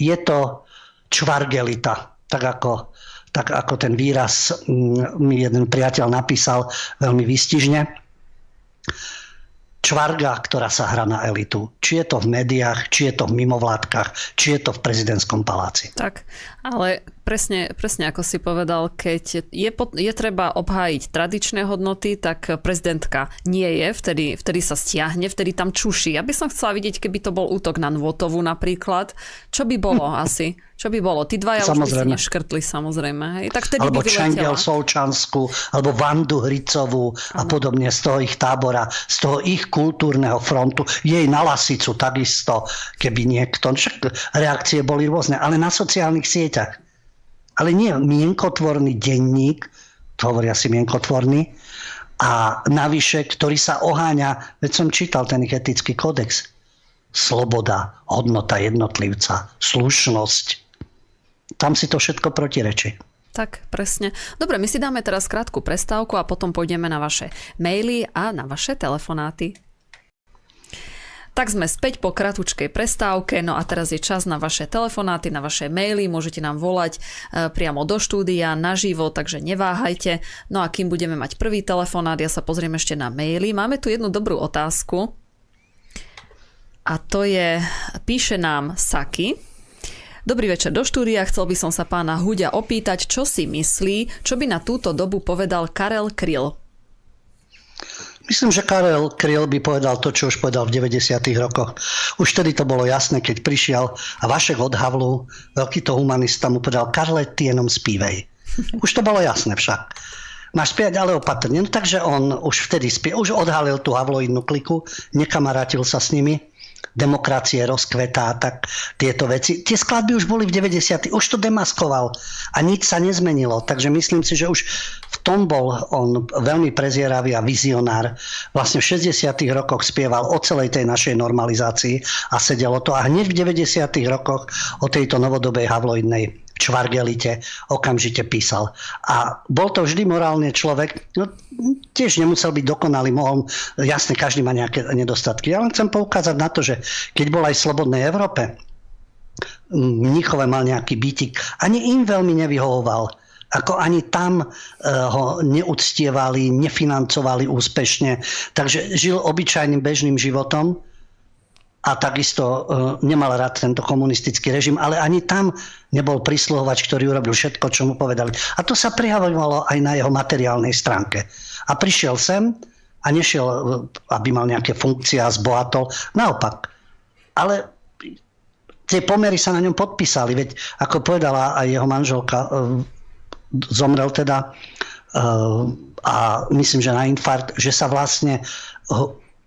je to čvargelita, tak ako, tak ako ten výraz mm, mi jeden priateľ napísal veľmi výstižne čvarga, ktorá sa hrá na elitu. Či je to v médiách, či je to v mimovládkach, či je to v prezidentskom paláci. Tak, ale presne, presne ako si povedal, keď je, je treba obhájiť tradičné hodnoty, tak prezidentka nie je, vtedy, vtedy sa stiahne, vtedy tam čuší. Ja by som chcela vidieť, keby to bol útok na Nvotovu napríklad. Čo by bolo [laughs] asi? Čo by bolo? Tí dvaja samozrejme. už by si neškrtli, samozrejme. Hej. Tak vtedy alebo by Čengel Solčansku, alebo Vandu Hricovú a podobne z toho ich tábora, z toho ich kultúrneho frontu. Jej na Lasicu takisto, keby niekto... Však reakcie boli rôzne, ale na sociálnych sieťach. Ale nie mienkotvorný denník, to hovoria si mienkotvorný, a navyše, ktorý sa oháňa, veď som čítal ten ich etický kódex, sloboda, hodnota jednotlivca, slušnosť, tam si to všetko protirečí. Tak, presne. Dobre, my si dáme teraz krátku prestávku a potom pôjdeme na vaše maily a na vaše telefonáty. Tak sme späť po kratučkej prestávke, no a teraz je čas na vaše telefonáty, na vaše maily, môžete nám volať e, priamo do štúdia, naživo, takže neváhajte. No a kým budeme mať prvý telefonát, ja sa pozriem ešte na maily. Máme tu jednu dobrú otázku a to je, píše nám Saki, Dobrý večer do štúdia, chcel by som sa pána Huďa opýtať, čo si myslí, čo by na túto dobu povedal Karel Kryl. Myslím, že Karel Kryl by povedal to, čo už povedal v 90. rokoch. Už vtedy to bolo jasné, keď prišiel a Vašek od Havlu, veľký to humanista, mu povedal Karle, ty jenom spívej. Už to bolo jasné však. Máš spievať, ale opatrne. No takže on už vtedy spie, už odhalil tú Havloidnú kliku, nekamarátil sa s nimi demokracie rozkvetá, tak tieto veci. Tie skladby už boli v 90. Už to demaskoval a nič sa nezmenilo. Takže myslím si, že už v tom bol on veľmi prezieravý a vizionár. Vlastne v 60. rokoch spieval o celej tej našej normalizácii a sedelo to. A hneď v 90. rokoch o tejto novodobej havloidnej čvargelite okamžite písal. A bol to vždy morálne človek, no, tiež nemusel byť dokonalý, mohol, jasne, každý má nejaké nedostatky. Ja len chcem poukázať na to, že keď bol aj v Slobodnej Európe, Mnichove mal nejaký bytik, ani im veľmi nevyhovoval. Ako ani tam uh, ho neúctievali, nefinancovali úspešne. Takže žil obyčajným bežným životom a takisto uh, nemal rád tento komunistický režim, ale ani tam nebol prisluhovač, ktorý urobil všetko, čo mu povedali. A to sa prejavovalo aj na jeho materiálnej stránke. A prišiel sem a nešiel, uh, aby mal nejaké funkcie a zbohatol. Naopak. Ale tie pomery sa na ňom podpísali, veď ako povedala aj jeho manželka, uh, zomrel teda a myslím, že na infarkt, že sa vlastne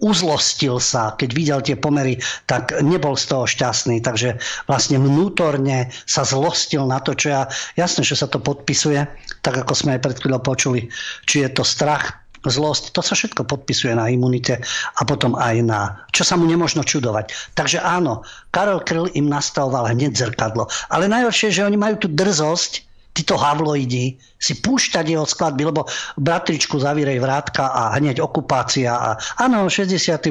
uzlostil sa, keď videl tie pomery, tak nebol z toho šťastný. Takže vlastne vnútorne sa zlostil na to, čo ja... Jasné, že sa to podpisuje, tak ako sme aj pred chvíľou počuli, či je to strach, zlosť, to sa všetko podpisuje na imunite a potom aj na, čo sa mu nemožno čudovať. Takže áno, Karol Kryl im nastavoval hneď zrkadlo. Ale najhoršie, že oni majú tú drzosť, títo havloidi si púšťať jeho skladby, lebo bratričku zavírej vrátka a hneď okupácia a áno, 68.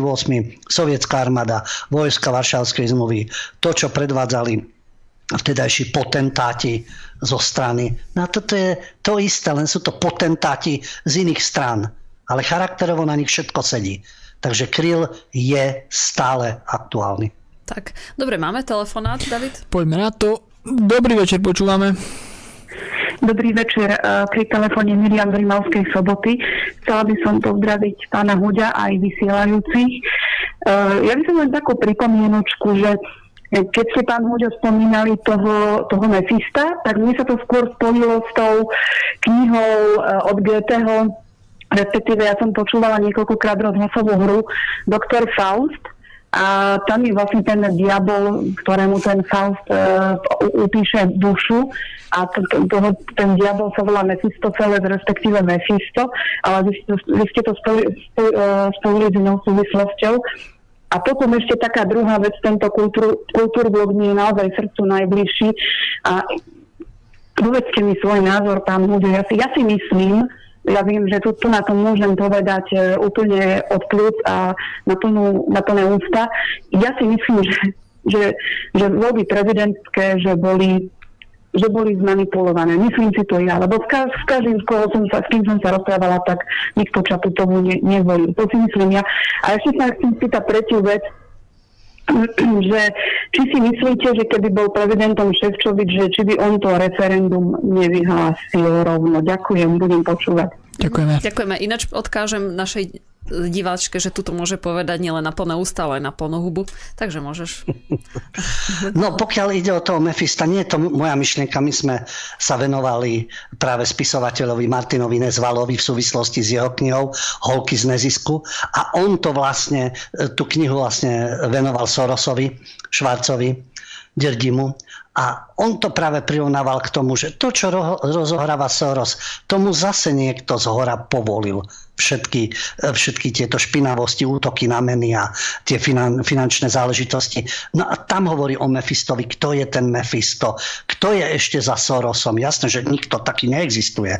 sovietská armáda, vojska Varšavskej zmluvy, to, čo predvádzali vtedajší potentáti zo strany. No a toto je to isté, len sú to potentáti z iných stran. Ale charakterovo na nich všetko sedí. Takže Kryl je stále aktuálny. Tak, dobre, máme telefonát, David? Poďme na to. Dobrý večer, počúvame. Dobrý večer, eh, pri telefóne Miriam z Rimavskej soboty. Chcela by som pozdraviť pána Huďa aj vysielajúcich. Eh, ja by som len takú pripomienočku, že keď ste pán Huďo spomínali toho, toho Mefista, tak mne sa to skôr spojilo s tou knihou eh, od Goetheho respektíve ja som počúvala niekoľkokrát rozhlasovú hru Doktor Faust a tam je vlastne ten diabol, ktorému ten Faust uh, upíše dušu a to, toho, ten diabol sa volá Mefistofeles, respektíve Mefisto, ale vy, vy ste to spojili, spojili s inou súvislosťou. A potom ešte taká druhá vec, tento kultúr, kultúrblok mi je naozaj srdcu najbližší a povedzte mi svoj názor, pán Hude. Ja si, ja si myslím, ja viem, že tu, tu na to môžem povedať e, úplne od plúc a na, plnú, na plné ústa. Ja si myslím, že, že, že voľby prezidentské, že boli že boli zmanipulované. Myslím si to ja, lebo ka- s každým, koho som sa, s kým som sa rozprávala, tak nikto Čaputovu ne- nevolil. To si myslím ja. A ešte sa chcem spýtať tretiu vec, [clears throat] že či si myslíte, že keby bol prezidentom Ševčovič, že či by on to referendum nevyhlásil rovno. Ďakujem, budem počúvať. Ďakujeme. Ďakujeme. Ináč odkážem našej diváčke, že tuto môže povedať nielen na plné ústa, ale aj na plnú hubu. Takže môžeš. [laughs] No pokiaľ ide o toho Mefista, nie je to moja myšlienka. My sme sa venovali práve spisovateľovi Martinovi Nezvalovi v súvislosti s jeho knihou Holky z nezisku a on to vlastne, tú knihu vlastne venoval Sorosovi, Švarcovi, Derdimu a on to práve prirovnával k tomu, že to, čo rozohráva Soros, tomu zase niekto z hora povolil všetky, všetky tieto špinavosti, útoky na meny a tie finan, finančné záležitosti. No a tam hovorí o Mefistovi, kto je ten Mefisto, kto je ešte za Sorosom. Jasné, že nikto taký neexistuje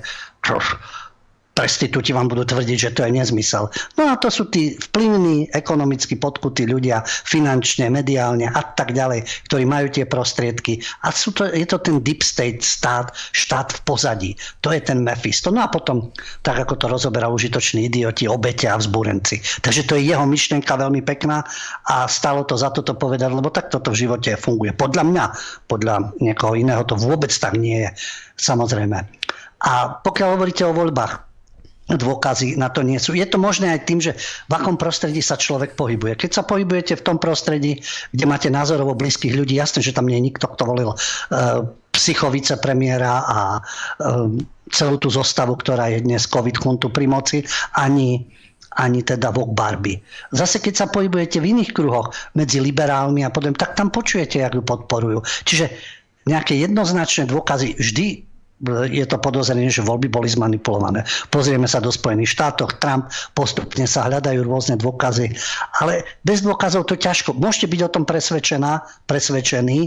prestitúti vám budú tvrdiť, že to je nezmysel. No a to sú tí vplyvní, ekonomicky podkutí ľudia, finančne, mediálne a tak ďalej, ktorí majú tie prostriedky. A sú to, je to ten deep state stát, štát v pozadí. To je ten Mephisto. No a potom, tak ako to rozoberá užitoční idioti, obete a vzbúrenci. Takže to je jeho myšlienka veľmi pekná a stalo to za toto povedať, lebo tak toto v živote funguje. Podľa mňa, podľa niekoho iného to vôbec tak nie je. Samozrejme. A pokiaľ hovoríte o voľbách, dôkazy na to nie sú. Je to možné aj tým, že v akom prostredí sa človek pohybuje. Keď sa pohybujete v tom prostredí, kde máte názorovo blízkych ľudí, jasné, že tam nie je nikto, kto volil uh, psychovice premiéra a uh, celú tú zostavu, ktorá je dnes COVID chuntu pri moci, ani ani teda Vok Barbie. Zase keď sa pohybujete v iných kruhoch medzi liberálmi a podobne, tak tam počujete, jak ju podporujú. Čiže nejaké jednoznačné dôkazy vždy je to podozrenie, že voľby boli zmanipulované. Pozrieme sa do Spojených štátoch, Trump, postupne sa hľadajú rôzne dôkazy, ale bez dôkazov to ťažko. Môžete byť o tom presvedčená, presvedčený,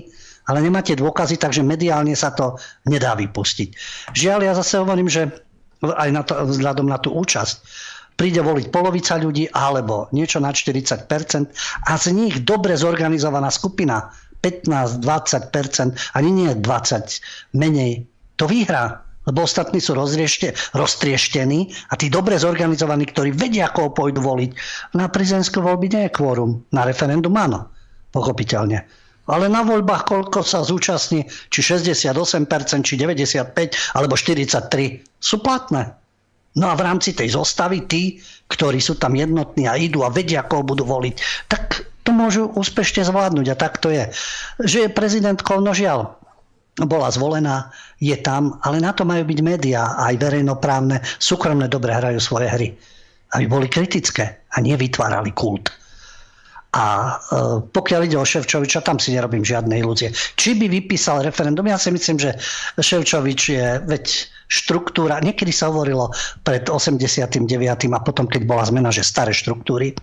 ale nemáte dôkazy, takže mediálne sa to nedá vypustiť. Žiaľ, ja zase hovorím, že aj na to, vzhľadom na tú účasť, príde voliť polovica ľudí alebo niečo na 40% a z nich dobre zorganizovaná skupina 15-20%, ani nie 20, menej to vyhrá. Lebo ostatní sú roztrieštení a tí dobre zorganizovaní, ktorí vedia, koho pôjdu voliť. Na prezidentské voľby nie je kvórum. Na referendum áno, pochopiteľne. Ale na voľbách koľko sa zúčastní, či 68%, či 95%, alebo 43%, sú platné. No a v rámci tej zostavy tí, ktorí sú tam jednotní a idú a vedia, koho budú voliť, tak to môžu úspešne zvládnuť. A tak to je. Že je prezidentkou, no žiaľ, bola zvolená, je tam, ale na to majú byť médiá, aj verejnoprávne, súkromné dobre hrajú svoje hry. Aby boli kritické a nevytvárali kult. A e, pokiaľ ide o Ševčoviča, tam si nerobím žiadne ilúzie. Či by vypísal referendum? Ja si myslím, že Ševčovič je, veď štruktúra, niekedy sa hovorilo pred 89. a potom, keď bola zmena, že staré štruktúry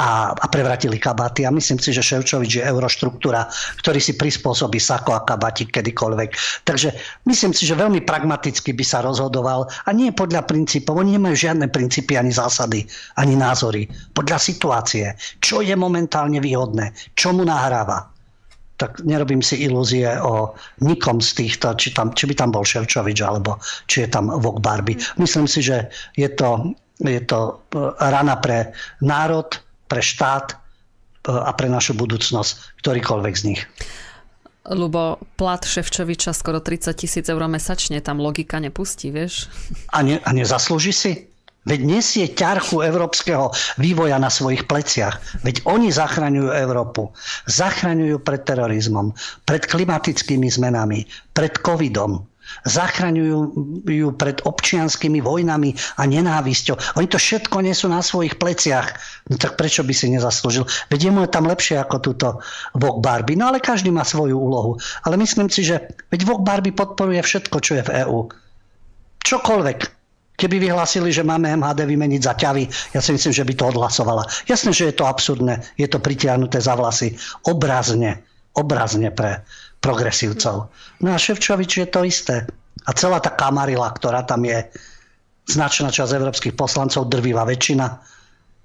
a, a prevratili kabaty. A myslím si, že Ševčovič je euroštruktúra, ktorý si prispôsobí sako a kabatík kedykoľvek. Takže myslím si, že veľmi pragmaticky by sa rozhodoval a nie podľa princípov. Oni nemajú žiadne princípy ani zásady, ani názory. Podľa situácie. Čo je momentálne výhodné? Čo mu nahráva? tak nerobím si ilúzie o nikom z týchto, či, tam, či by tam bol Ševčovič, alebo či je tam Vok Barbie. Myslím si, že je to, je to e, rana pre národ, pre štát e, a pre našu budúcnosť, ktorýkoľvek z nich. Lubo, plat Ševčoviča skoro 30 tisíc eur mesačne, tam logika nepustí, vieš? A, ne, a nezaslúži si? Veď nesie ťarchu európskeho vývoja na svojich pleciach. Veď oni zachraňujú Európu. Zachraňujú pred terorizmom, pred klimatickými zmenami, pred covidom. Zachraňujú ju pred občianskými vojnami a nenávisťou. Oni to všetko nesú na svojich pleciach. No tak prečo by si nezaslúžil? Veď mu je tam lepšie ako túto Vok Barbie. No ale každý má svoju úlohu. Ale myslím si, že veď Vok Barbie podporuje všetko, čo je v EÚ. Čokoľvek. Keby vyhlásili, že máme MHD vymeniť za ťavy, ja si myslím, že by to odhlasovala. Jasné, že je to absurdné, je to pritiahnuté za vlasy. Obrazne, obrazne pre progresívcov. No a Ševčovič je to isté. A celá tá kamarila, ktorá tam je, značná časť európskych poslancov, drvivá väčšina,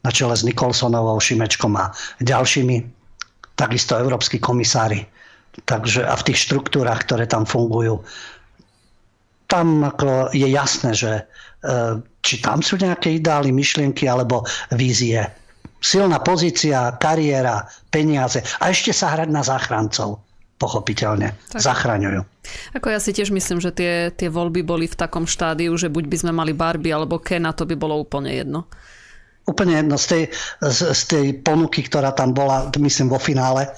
na čele s Nikolsonovou, Šimečkom a ďalšími, takisto európsky komisári. Takže a v tých štruktúrach, ktoré tam fungujú, tam ako je jasné, že e, či tam sú nejaké ideály, myšlienky alebo vízie. Silná pozícia, kariéra, peniaze a ešte sa hrať na záchrancov pochopiteľne tak. zachraňujú. Ako ja si tiež myslím, že tie, tie voľby boli v takom štádiu, že buď by sme mali Barbie alebo Ken a to by bolo úplne jedno. Úplne jedno. Z tej, z, z tej ponuky, ktorá tam bola, myslím, vo finále,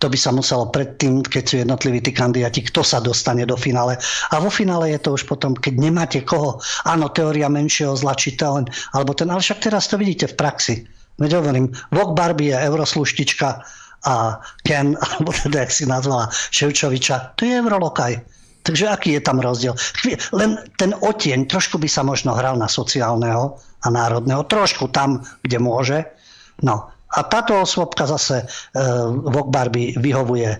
to by sa muselo predtým, keď sú jednotliví tí kandidáti, kto sa dostane do finále. A vo finále je to už potom, keď nemáte koho. Áno, teória menšieho zla, či ten, alebo ten, ale však teraz to vidíte v praxi. Veď hovorím, Vok Barbie je eurosluštička, a Ken, [laughs] alebo teda, jak si nazvala Ševčoviča, to je Eurolokaj. Takže aký je tam rozdiel? Len ten otieň trošku by sa možno hral na sociálneho a národného, trošku tam, kde môže. No a táto osôbka zase e, Vok Barbie vyhovuje e,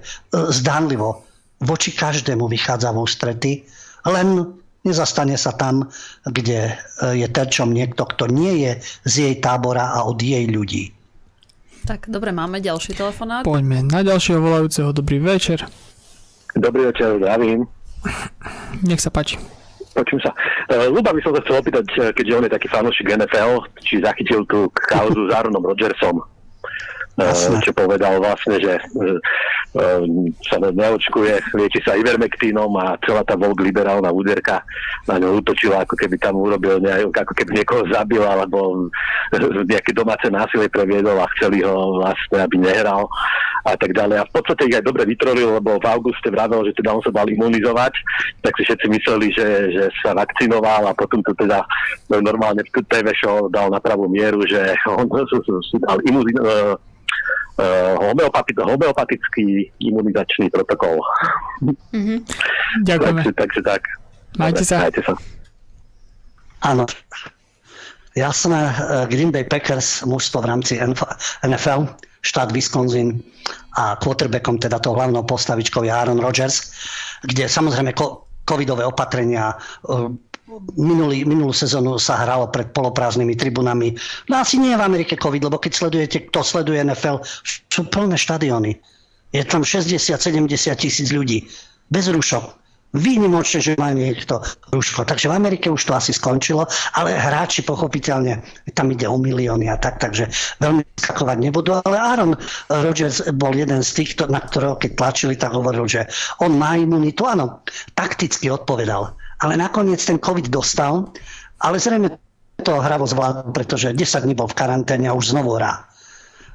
zdánlivo. Voči každému vychádza v ústrety, len nezastane sa tam, kde e, je terčom niekto, kto nie je z jej tábora a od jej ľudí. Tak, dobre, máme ďalší telefonát. Poďme na ďalšieho volajúceho. Dobrý večer. Dobrý večer, zdravím. Nech sa páči. Počujem sa. Uh, Luba by som sa chcel opýtať, e, keďže on je taký fanúšik NFL, či zachytil tú kauzu s Aaronom Rodgersom. Jasne. čo povedal vlastne, že sa neočkuje, lieči sa ivermektínom a celá tá Volk liberálna úderka na ňu útočila, ako keby tam urobil nejak, ako keby niekoho zabil alebo nejaké domáce násilie previedol a chceli ho vlastne, aby nehral a tak ďalej. A v podstate ich aj dobre vytrolil, lebo v auguste vravel, že teda on sa dal imunizovať, tak si všetci mysleli, že, že sa vakcinoval a potom to teda normálne v TV show dal na pravú mieru, že on [laughs] si dal imunizovať uh, homeopati- homeopatický imunizačný protokol. Mm-hmm. Ďakujeme. takže, takže tak. Majte sa. Majte sa. Áno. Jasné, eh, Green Bay Packers, mužstvo v rámci NFL, štát Wisconsin a quarterbackom, teda to hlavnou postavičkou je Aaron Rodgers, kde samozrejme covidové opatrenia eh, minulý, minulú sezónu sa hralo pred poloprázdnymi tribunami. No asi nie v Amerike COVID, lebo keď sledujete, kto sleduje NFL, sú plné štadióny. Je tam 60-70 tisíc ľudí. Bez rušok. Výnimočne, že má niekto rúško. Takže v Amerike už to asi skončilo, ale hráči pochopiteľne, tam ide o milióny a tak, takže veľmi skakovať nebudú. Ale Aaron Rodgers bol jeden z tých, na ktorého keď tlačili, tak hovoril, že on má imunitu. Áno, takticky odpovedal ale nakoniec ten COVID dostal, ale zrejme to hravo zvládol, pretože 10 dní bol v karanténe a už znovu hrá.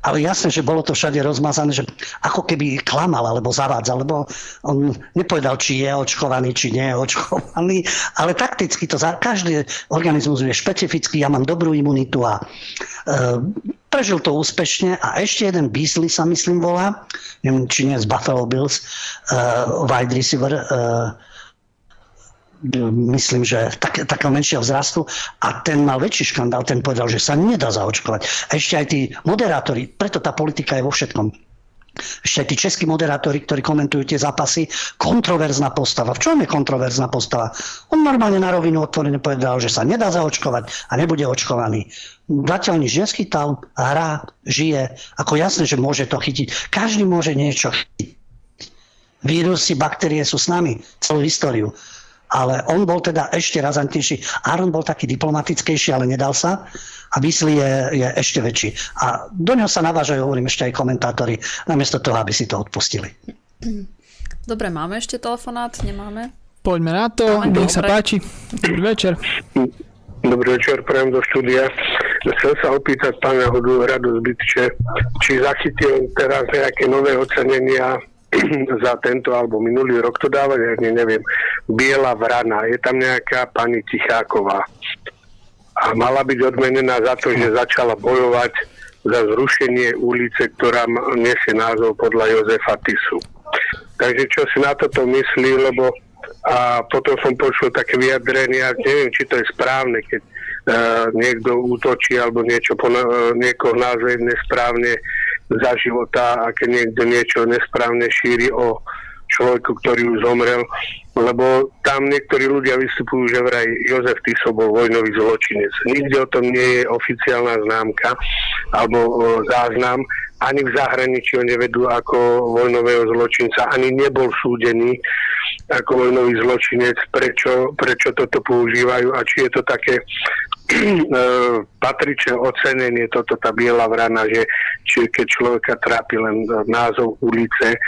Ale jasné, že bolo to všade rozmazané, že ako keby klamal alebo zavádzal, lebo on nepovedal, či je očkovaný, či nie je očkovaný, ale takticky to za každý organizmus je špecifický, ja mám dobrú imunitu a e, prežil to úspešne a ešte jeden Beasley sa myslím volá, neviem, či nie z Buffalo Bills, e, wide receiver, e, myslím, že tak, takého menšieho vzrastu a ten mal väčší škandál, ten povedal, že sa nedá zaočkovať. A ešte aj tí moderátori, preto tá politika je vo všetkom. Ešte aj tí českí moderátori, ktorí komentujú tie zápasy, kontroverzná postava. V čom je kontroverzná postava? On normálne na rovinu otvorene povedal, že sa nedá zaočkovať a nebude očkovaný. Zatiaľ nič neschytal, hrá, žije. Ako jasné, že môže to chytiť. Každý môže niečo chytiť. Vírusy, baktérie sú s nami celú históriu ale on bol teda ešte razantnejší. Aaron bol taký diplomatickejší, ale nedal sa. A Beasley je, je ešte väčší. A do neho sa navážajú, hovorím, ešte aj komentátori, namiesto toho, aby si to odpustili. Dobre, máme ešte telefonát? Nemáme? Poďme na to, Máme nech sa páči. Dobrý večer. Dobrý večer, prejem do štúdia. Chcel sa opýtať pána Hodu Radu Zbytče, či zachytil teraz nejaké nové ocenenia [clears throat] za tento alebo minulý rok to dávať, ja neviem, Biela vrana, je tam nejaká pani Ticháková. A mala byť odmenená za to, že začala bojovať za zrušenie ulice, ktorá nesie názov podľa Jozefa Tisu. Takže čo si na toto myslí, lebo a potom som počul také vyjadrenia, neviem, či to je správne, keď uh, niekto útočí alebo niečo po, uh, niekoho názve nesprávne za života a niekto niečo nesprávne šíri o človeku, ktorý už zomrel, lebo tam niektorí ľudia vystupujú, že vraj Jozef Tiso bol vojnový zločinec. Nikde o tom nie je oficiálna známka alebo záznam, ani v zahraničí ho nevedú ako vojnového zločinca, ani nebol súdený ako vojnový zločinec, prečo, prečo toto používajú a či je to také E, patričné ocenenie, toto tá biela vrana, že či, keď človeka trápi len názov ulice,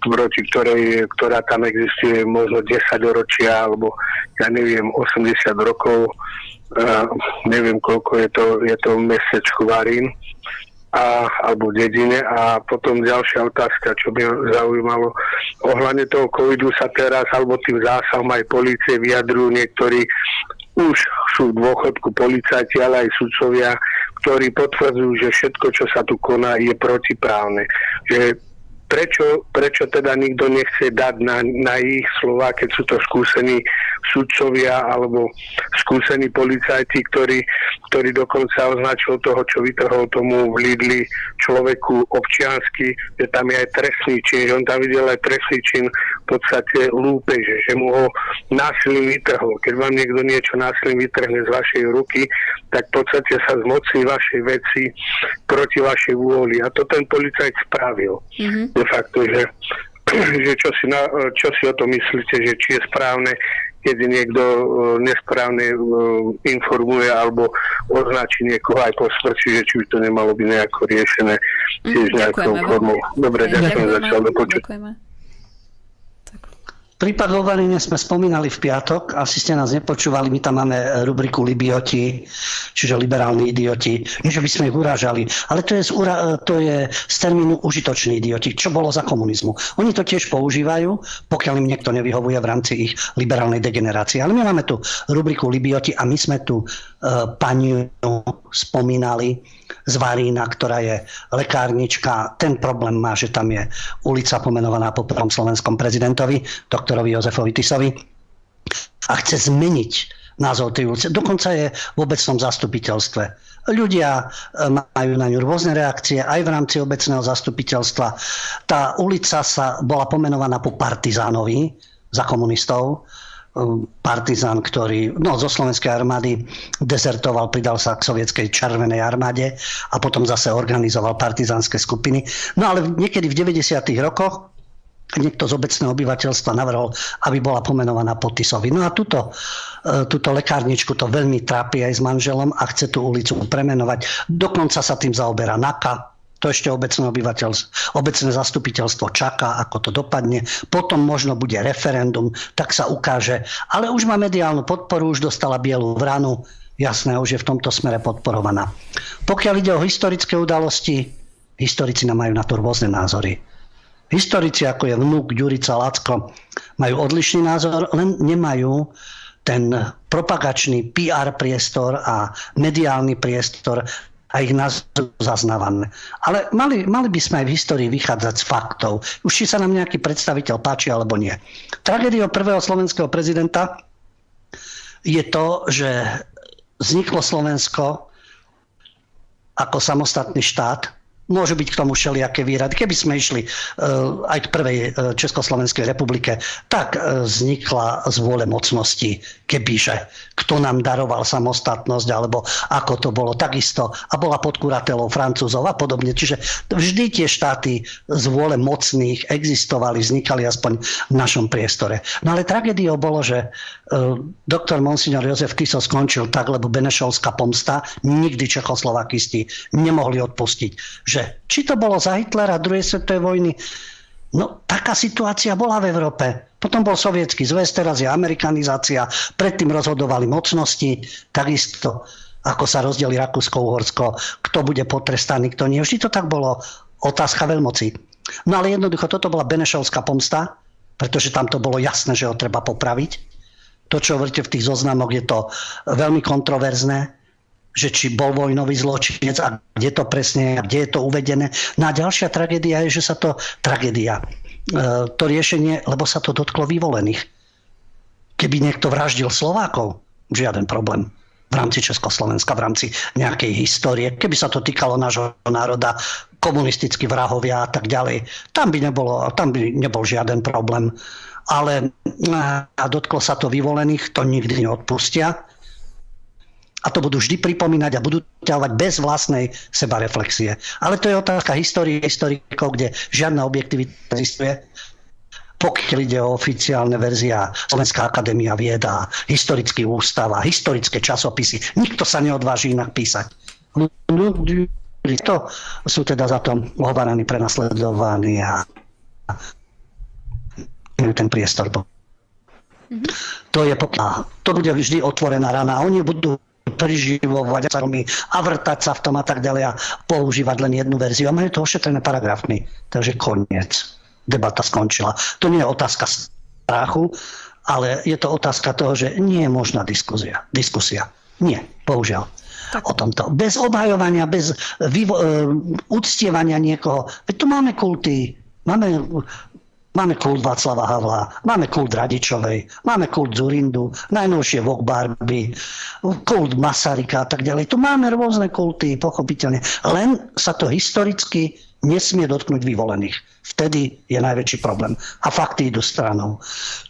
proti ktorej, ktorá tam existuje možno 10 ročia alebo ja neviem, 80 rokov, uh, neviem koľko je to, je to mesec Chvarín a, alebo dedine. A potom ďalšia otázka, čo by zaujímalo, ohľadne toho covidu sa teraz, alebo tým zásahom aj policie vyjadrujú niektorí už sú v dôchodku policajti, ale aj sudcovia, ktorí potvrdzujú, že všetko, čo sa tu koná, je protiprávne. Že prečo, prečo teda nikto nechce dať na, na ich slova, keď sú to skúsení sudcovia alebo skúsení policajti, ktorí, ktorí dokonca označil toho, čo vytrhol tomu v Lidli človeku občiansky, že tam je aj trestný čin, že on tam videl aj trestný čin v podstate lúpeže, že mu ho násilím vytrhol. Keď vám niekto niečo násilím vytrhne z vašej ruky, tak v podstate sa zmocní vašej veci proti vašej vôli. A to ten policajt spravil. Mm-hmm. De facto, že [clears throat] že čo si, na, čo si o tom myslíte, že či je správne, keď niekto uh, nesprávne uh, informuje alebo označí niekoho aj po smrti, že či by to nemalo byť nejako riešené tiež mm, nejakou formou. Dobre, ďakujem, ďakujem za to. Ďakujeme. Prípad vo Varine sme spomínali v piatok, asi ste nás nepočúvali, my tam máme rubriku Libioti, čiže liberálni idioti. Nie, že by sme ich urážali, ale to je, z, to je z termínu užitoční idioti, čo bolo za komunizmu. Oni to tiež používajú, pokiaľ im niekto nevyhovuje v rámci ich liberálnej degenerácie. Ale my máme tu rubriku Libioti a my sme tu uh, pani spomínali, z ktorá je lekárnička. Ten problém má, že tam je ulica pomenovaná po prvom slovenskom prezidentovi, doktorovi Jozefovi Tisovi a chce zmeniť názov tej ulice. Dokonca je v obecnom zastupiteľstve. Ľudia e, majú na ňu rôzne reakcie, aj v rámci obecného zastupiteľstva. Tá ulica sa bola pomenovaná po partizánovi za komunistov partizán, ktorý no, zo slovenskej armády dezertoval, pridal sa k sovietskej červenej armáde a potom zase organizoval partizánske skupiny. No ale niekedy v 90. rokoch niekto z obecného obyvateľstva navrhol, aby bola pomenovaná Potisovi. No a túto, e, túto lekárničku to veľmi trápi aj s manželom a chce tú ulicu premenovať. Dokonca sa tým zaoberá NAKA, to ešte obecné, obecné zastupiteľstvo čaká, ako to dopadne. Potom možno bude referendum, tak sa ukáže. Ale už má mediálnu podporu, už dostala bielú vranu. Jasné, už je v tomto smere podporovaná. Pokiaľ ide o historické udalosti, historici nám majú na to rôzne názory. Historici, ako je vnúk Ďurica Lacko, majú odlišný názor, len nemajú ten propagačný PR priestor a mediálny priestor a ich názor zaznávané. Ale mali, mali by sme aj v histórii vychádzať z faktov. Už či sa nám nejaký predstaviteľ páči alebo nie. Tragédiou prvého slovenského prezidenta je to, že vzniklo Slovensko ako samostatný štát Môžu byť k tomu všelijaké výrady. Keby sme išli uh, aj k prvej uh, Československej republike, tak uh, vznikla z vôle mocnosti, kebyže kto nám daroval samostatnosť, alebo ako to bolo takisto. A bola pod kuratelou Francúzov a podobne. Čiže vždy tie štáty z vôle mocných existovali, vznikali aspoň v našom priestore. No ale tragédiou bolo, že doktor Monsignor Jozef Tiso skončil tak, lebo Benešovská pomsta nikdy Čechoslovakisti nemohli odpustiť že či to bolo za Hitlera druhej svetovej vojny, no taká situácia bola v Európe. Potom bol sovietský zväz, teraz je amerikanizácia, predtým rozhodovali mocnosti, takisto ako sa rozdeli Rakúsko-Uhorsko, kto bude potrestaný, kto nie. Vždy to tak bolo otázka veľmoci. No ale jednoducho toto bola Benešovská pomsta, pretože tam to bolo jasné, že ho treba popraviť. To, čo hovoríte v tých zoznamoch, je to veľmi kontroverzné, že či bol vojnový zločinec a kde to presne, a kde je to uvedené. No a ďalšia tragédia je, že sa to, tragédia, e, to riešenie, lebo sa to dotklo vyvolených. Keby niekto vraždil Slovákov, žiaden problém v rámci Československa, v rámci nejakej histórie. Keby sa to týkalo nášho národa, komunistickí vrahovia a tak ďalej, tam by, nebolo, tam by nebol žiaden problém. Ale a dotklo sa to vyvolených, to nikdy neodpustia. A to budú vždy pripomínať a budú ťahovať bez vlastnej sebareflexie. Ale to je otázka histórie historikov, kde žiadna objektivita existuje pokiaľ ide o oficiálne verzia Slovenská akadémia vieda, historický ústav a historické časopisy. Nikto sa neodváži inak písať. To sú teda za to ohováraní, prenasledovaní a ten priestor. Mm-hmm. To je to bude vždy otvorená rana. Oni budú preživovať a vrtať sa v tom a tak ďalej a používať len jednu verziu. A majú to ošetrené paragrafmi. Takže koniec debata skončila. To nie je otázka strachu, ale je to otázka toho, že nie je možná diskusia. diskusia. Nie, bohužiaľ. Tak. O tomto. Bez obhajovania, bez vyvo- uh, uctievania niekoho. Veď tu máme kulty. Máme, máme kult Václava Havla, máme kult Radičovej, máme kult Zurindu, najnovšie Vok Barbie, kult Masarika a tak ďalej. Tu máme rôzne kulty, pochopiteľne. Len sa to historicky nesmie dotknúť vyvolených. Vtedy je najväčší problém. A fakty idú stranou.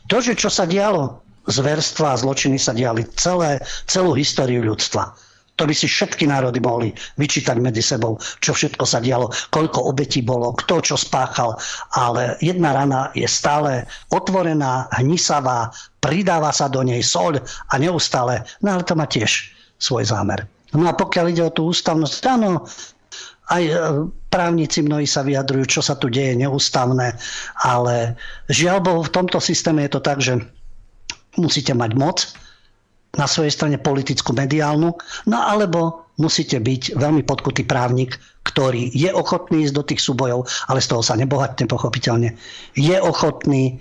To, že čo sa dialo, zverstva a zločiny sa diali celé, celú históriu ľudstva. To by si všetky národy mohli vyčítať medzi sebou, čo všetko sa dialo, koľko obetí bolo, kto čo spáchal. Ale jedna rana je stále otvorená, hnisavá, pridáva sa do nej soľ a neustále. No ale to má tiež svoj zámer. No a pokiaľ ide o tú ústavnosť, áno, aj e, právnici mnohí sa vyjadrujú, čo sa tu deje neústavné, ale žiaľ Bohu, v tomto systéme je to tak, že musíte mať moc na svojej strane politickú, mediálnu, no alebo musíte byť veľmi podkutý právnik, ktorý je ochotný ísť do tých súbojov, ale z toho sa nebohatne pochopiteľne. Je ochotný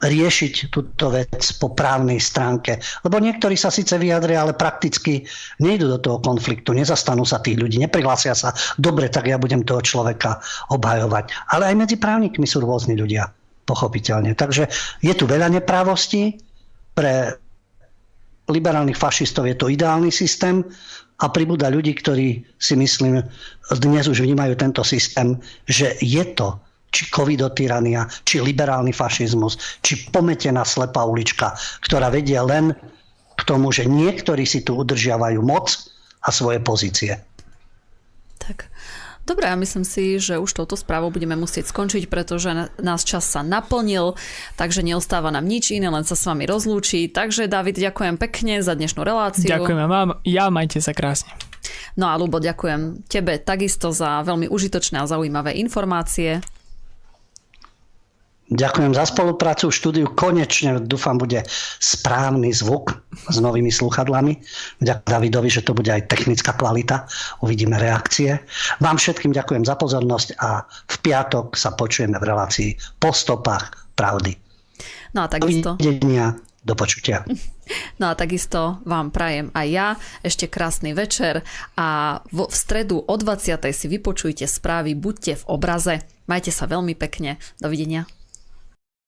riešiť túto vec po právnej stránke. Lebo niektorí sa síce vyjadria, ale prakticky nejdu do toho konfliktu, nezastanú sa tých ľudí, neprihlásia sa, dobre, tak ja budem toho človeka obhajovať. Ale aj medzi právnikmi sú rôzni ľudia, pochopiteľne. Takže je tu veľa neprávostí, pre liberálnych fašistov je to ideálny systém a pribúda ľudí, ktorí si myslím, dnes už vnímajú tento systém, že je to či covidotyrania, či liberálny fašizmus, či pometená slepá ulička, ktorá vedie len k tomu, že niektorí si tu udržiavajú moc a svoje pozície. Dobre, ja myslím si, že už touto správou budeme musieť skončiť, pretože nás čas sa naplnil, takže neostáva nám nič iné, len sa s vami rozlúčiť. Takže David, ďakujem pekne za dnešnú reláciu. Ďakujem vám, ja majte sa krásne. No a Lubo, ďakujem tebe takisto za veľmi užitočné a zaujímavé informácie. Ďakujem za spoluprácu v štúdiu. Konečne dúfam, bude správny zvuk s novými sluchadlami. Ďakujem Davidovi, že to bude aj technická kvalita. Uvidíme reakcie. Vám všetkým ďakujem za pozornosť a v piatok sa počujeme v relácii po stopách pravdy. No a takisto... Dovidenia, do počutia. [laughs] No a takisto vám prajem aj ja ešte krásny večer a v stredu o 20. si vypočujte správy Buďte v obraze. Majte sa veľmi pekne. Dovidenia.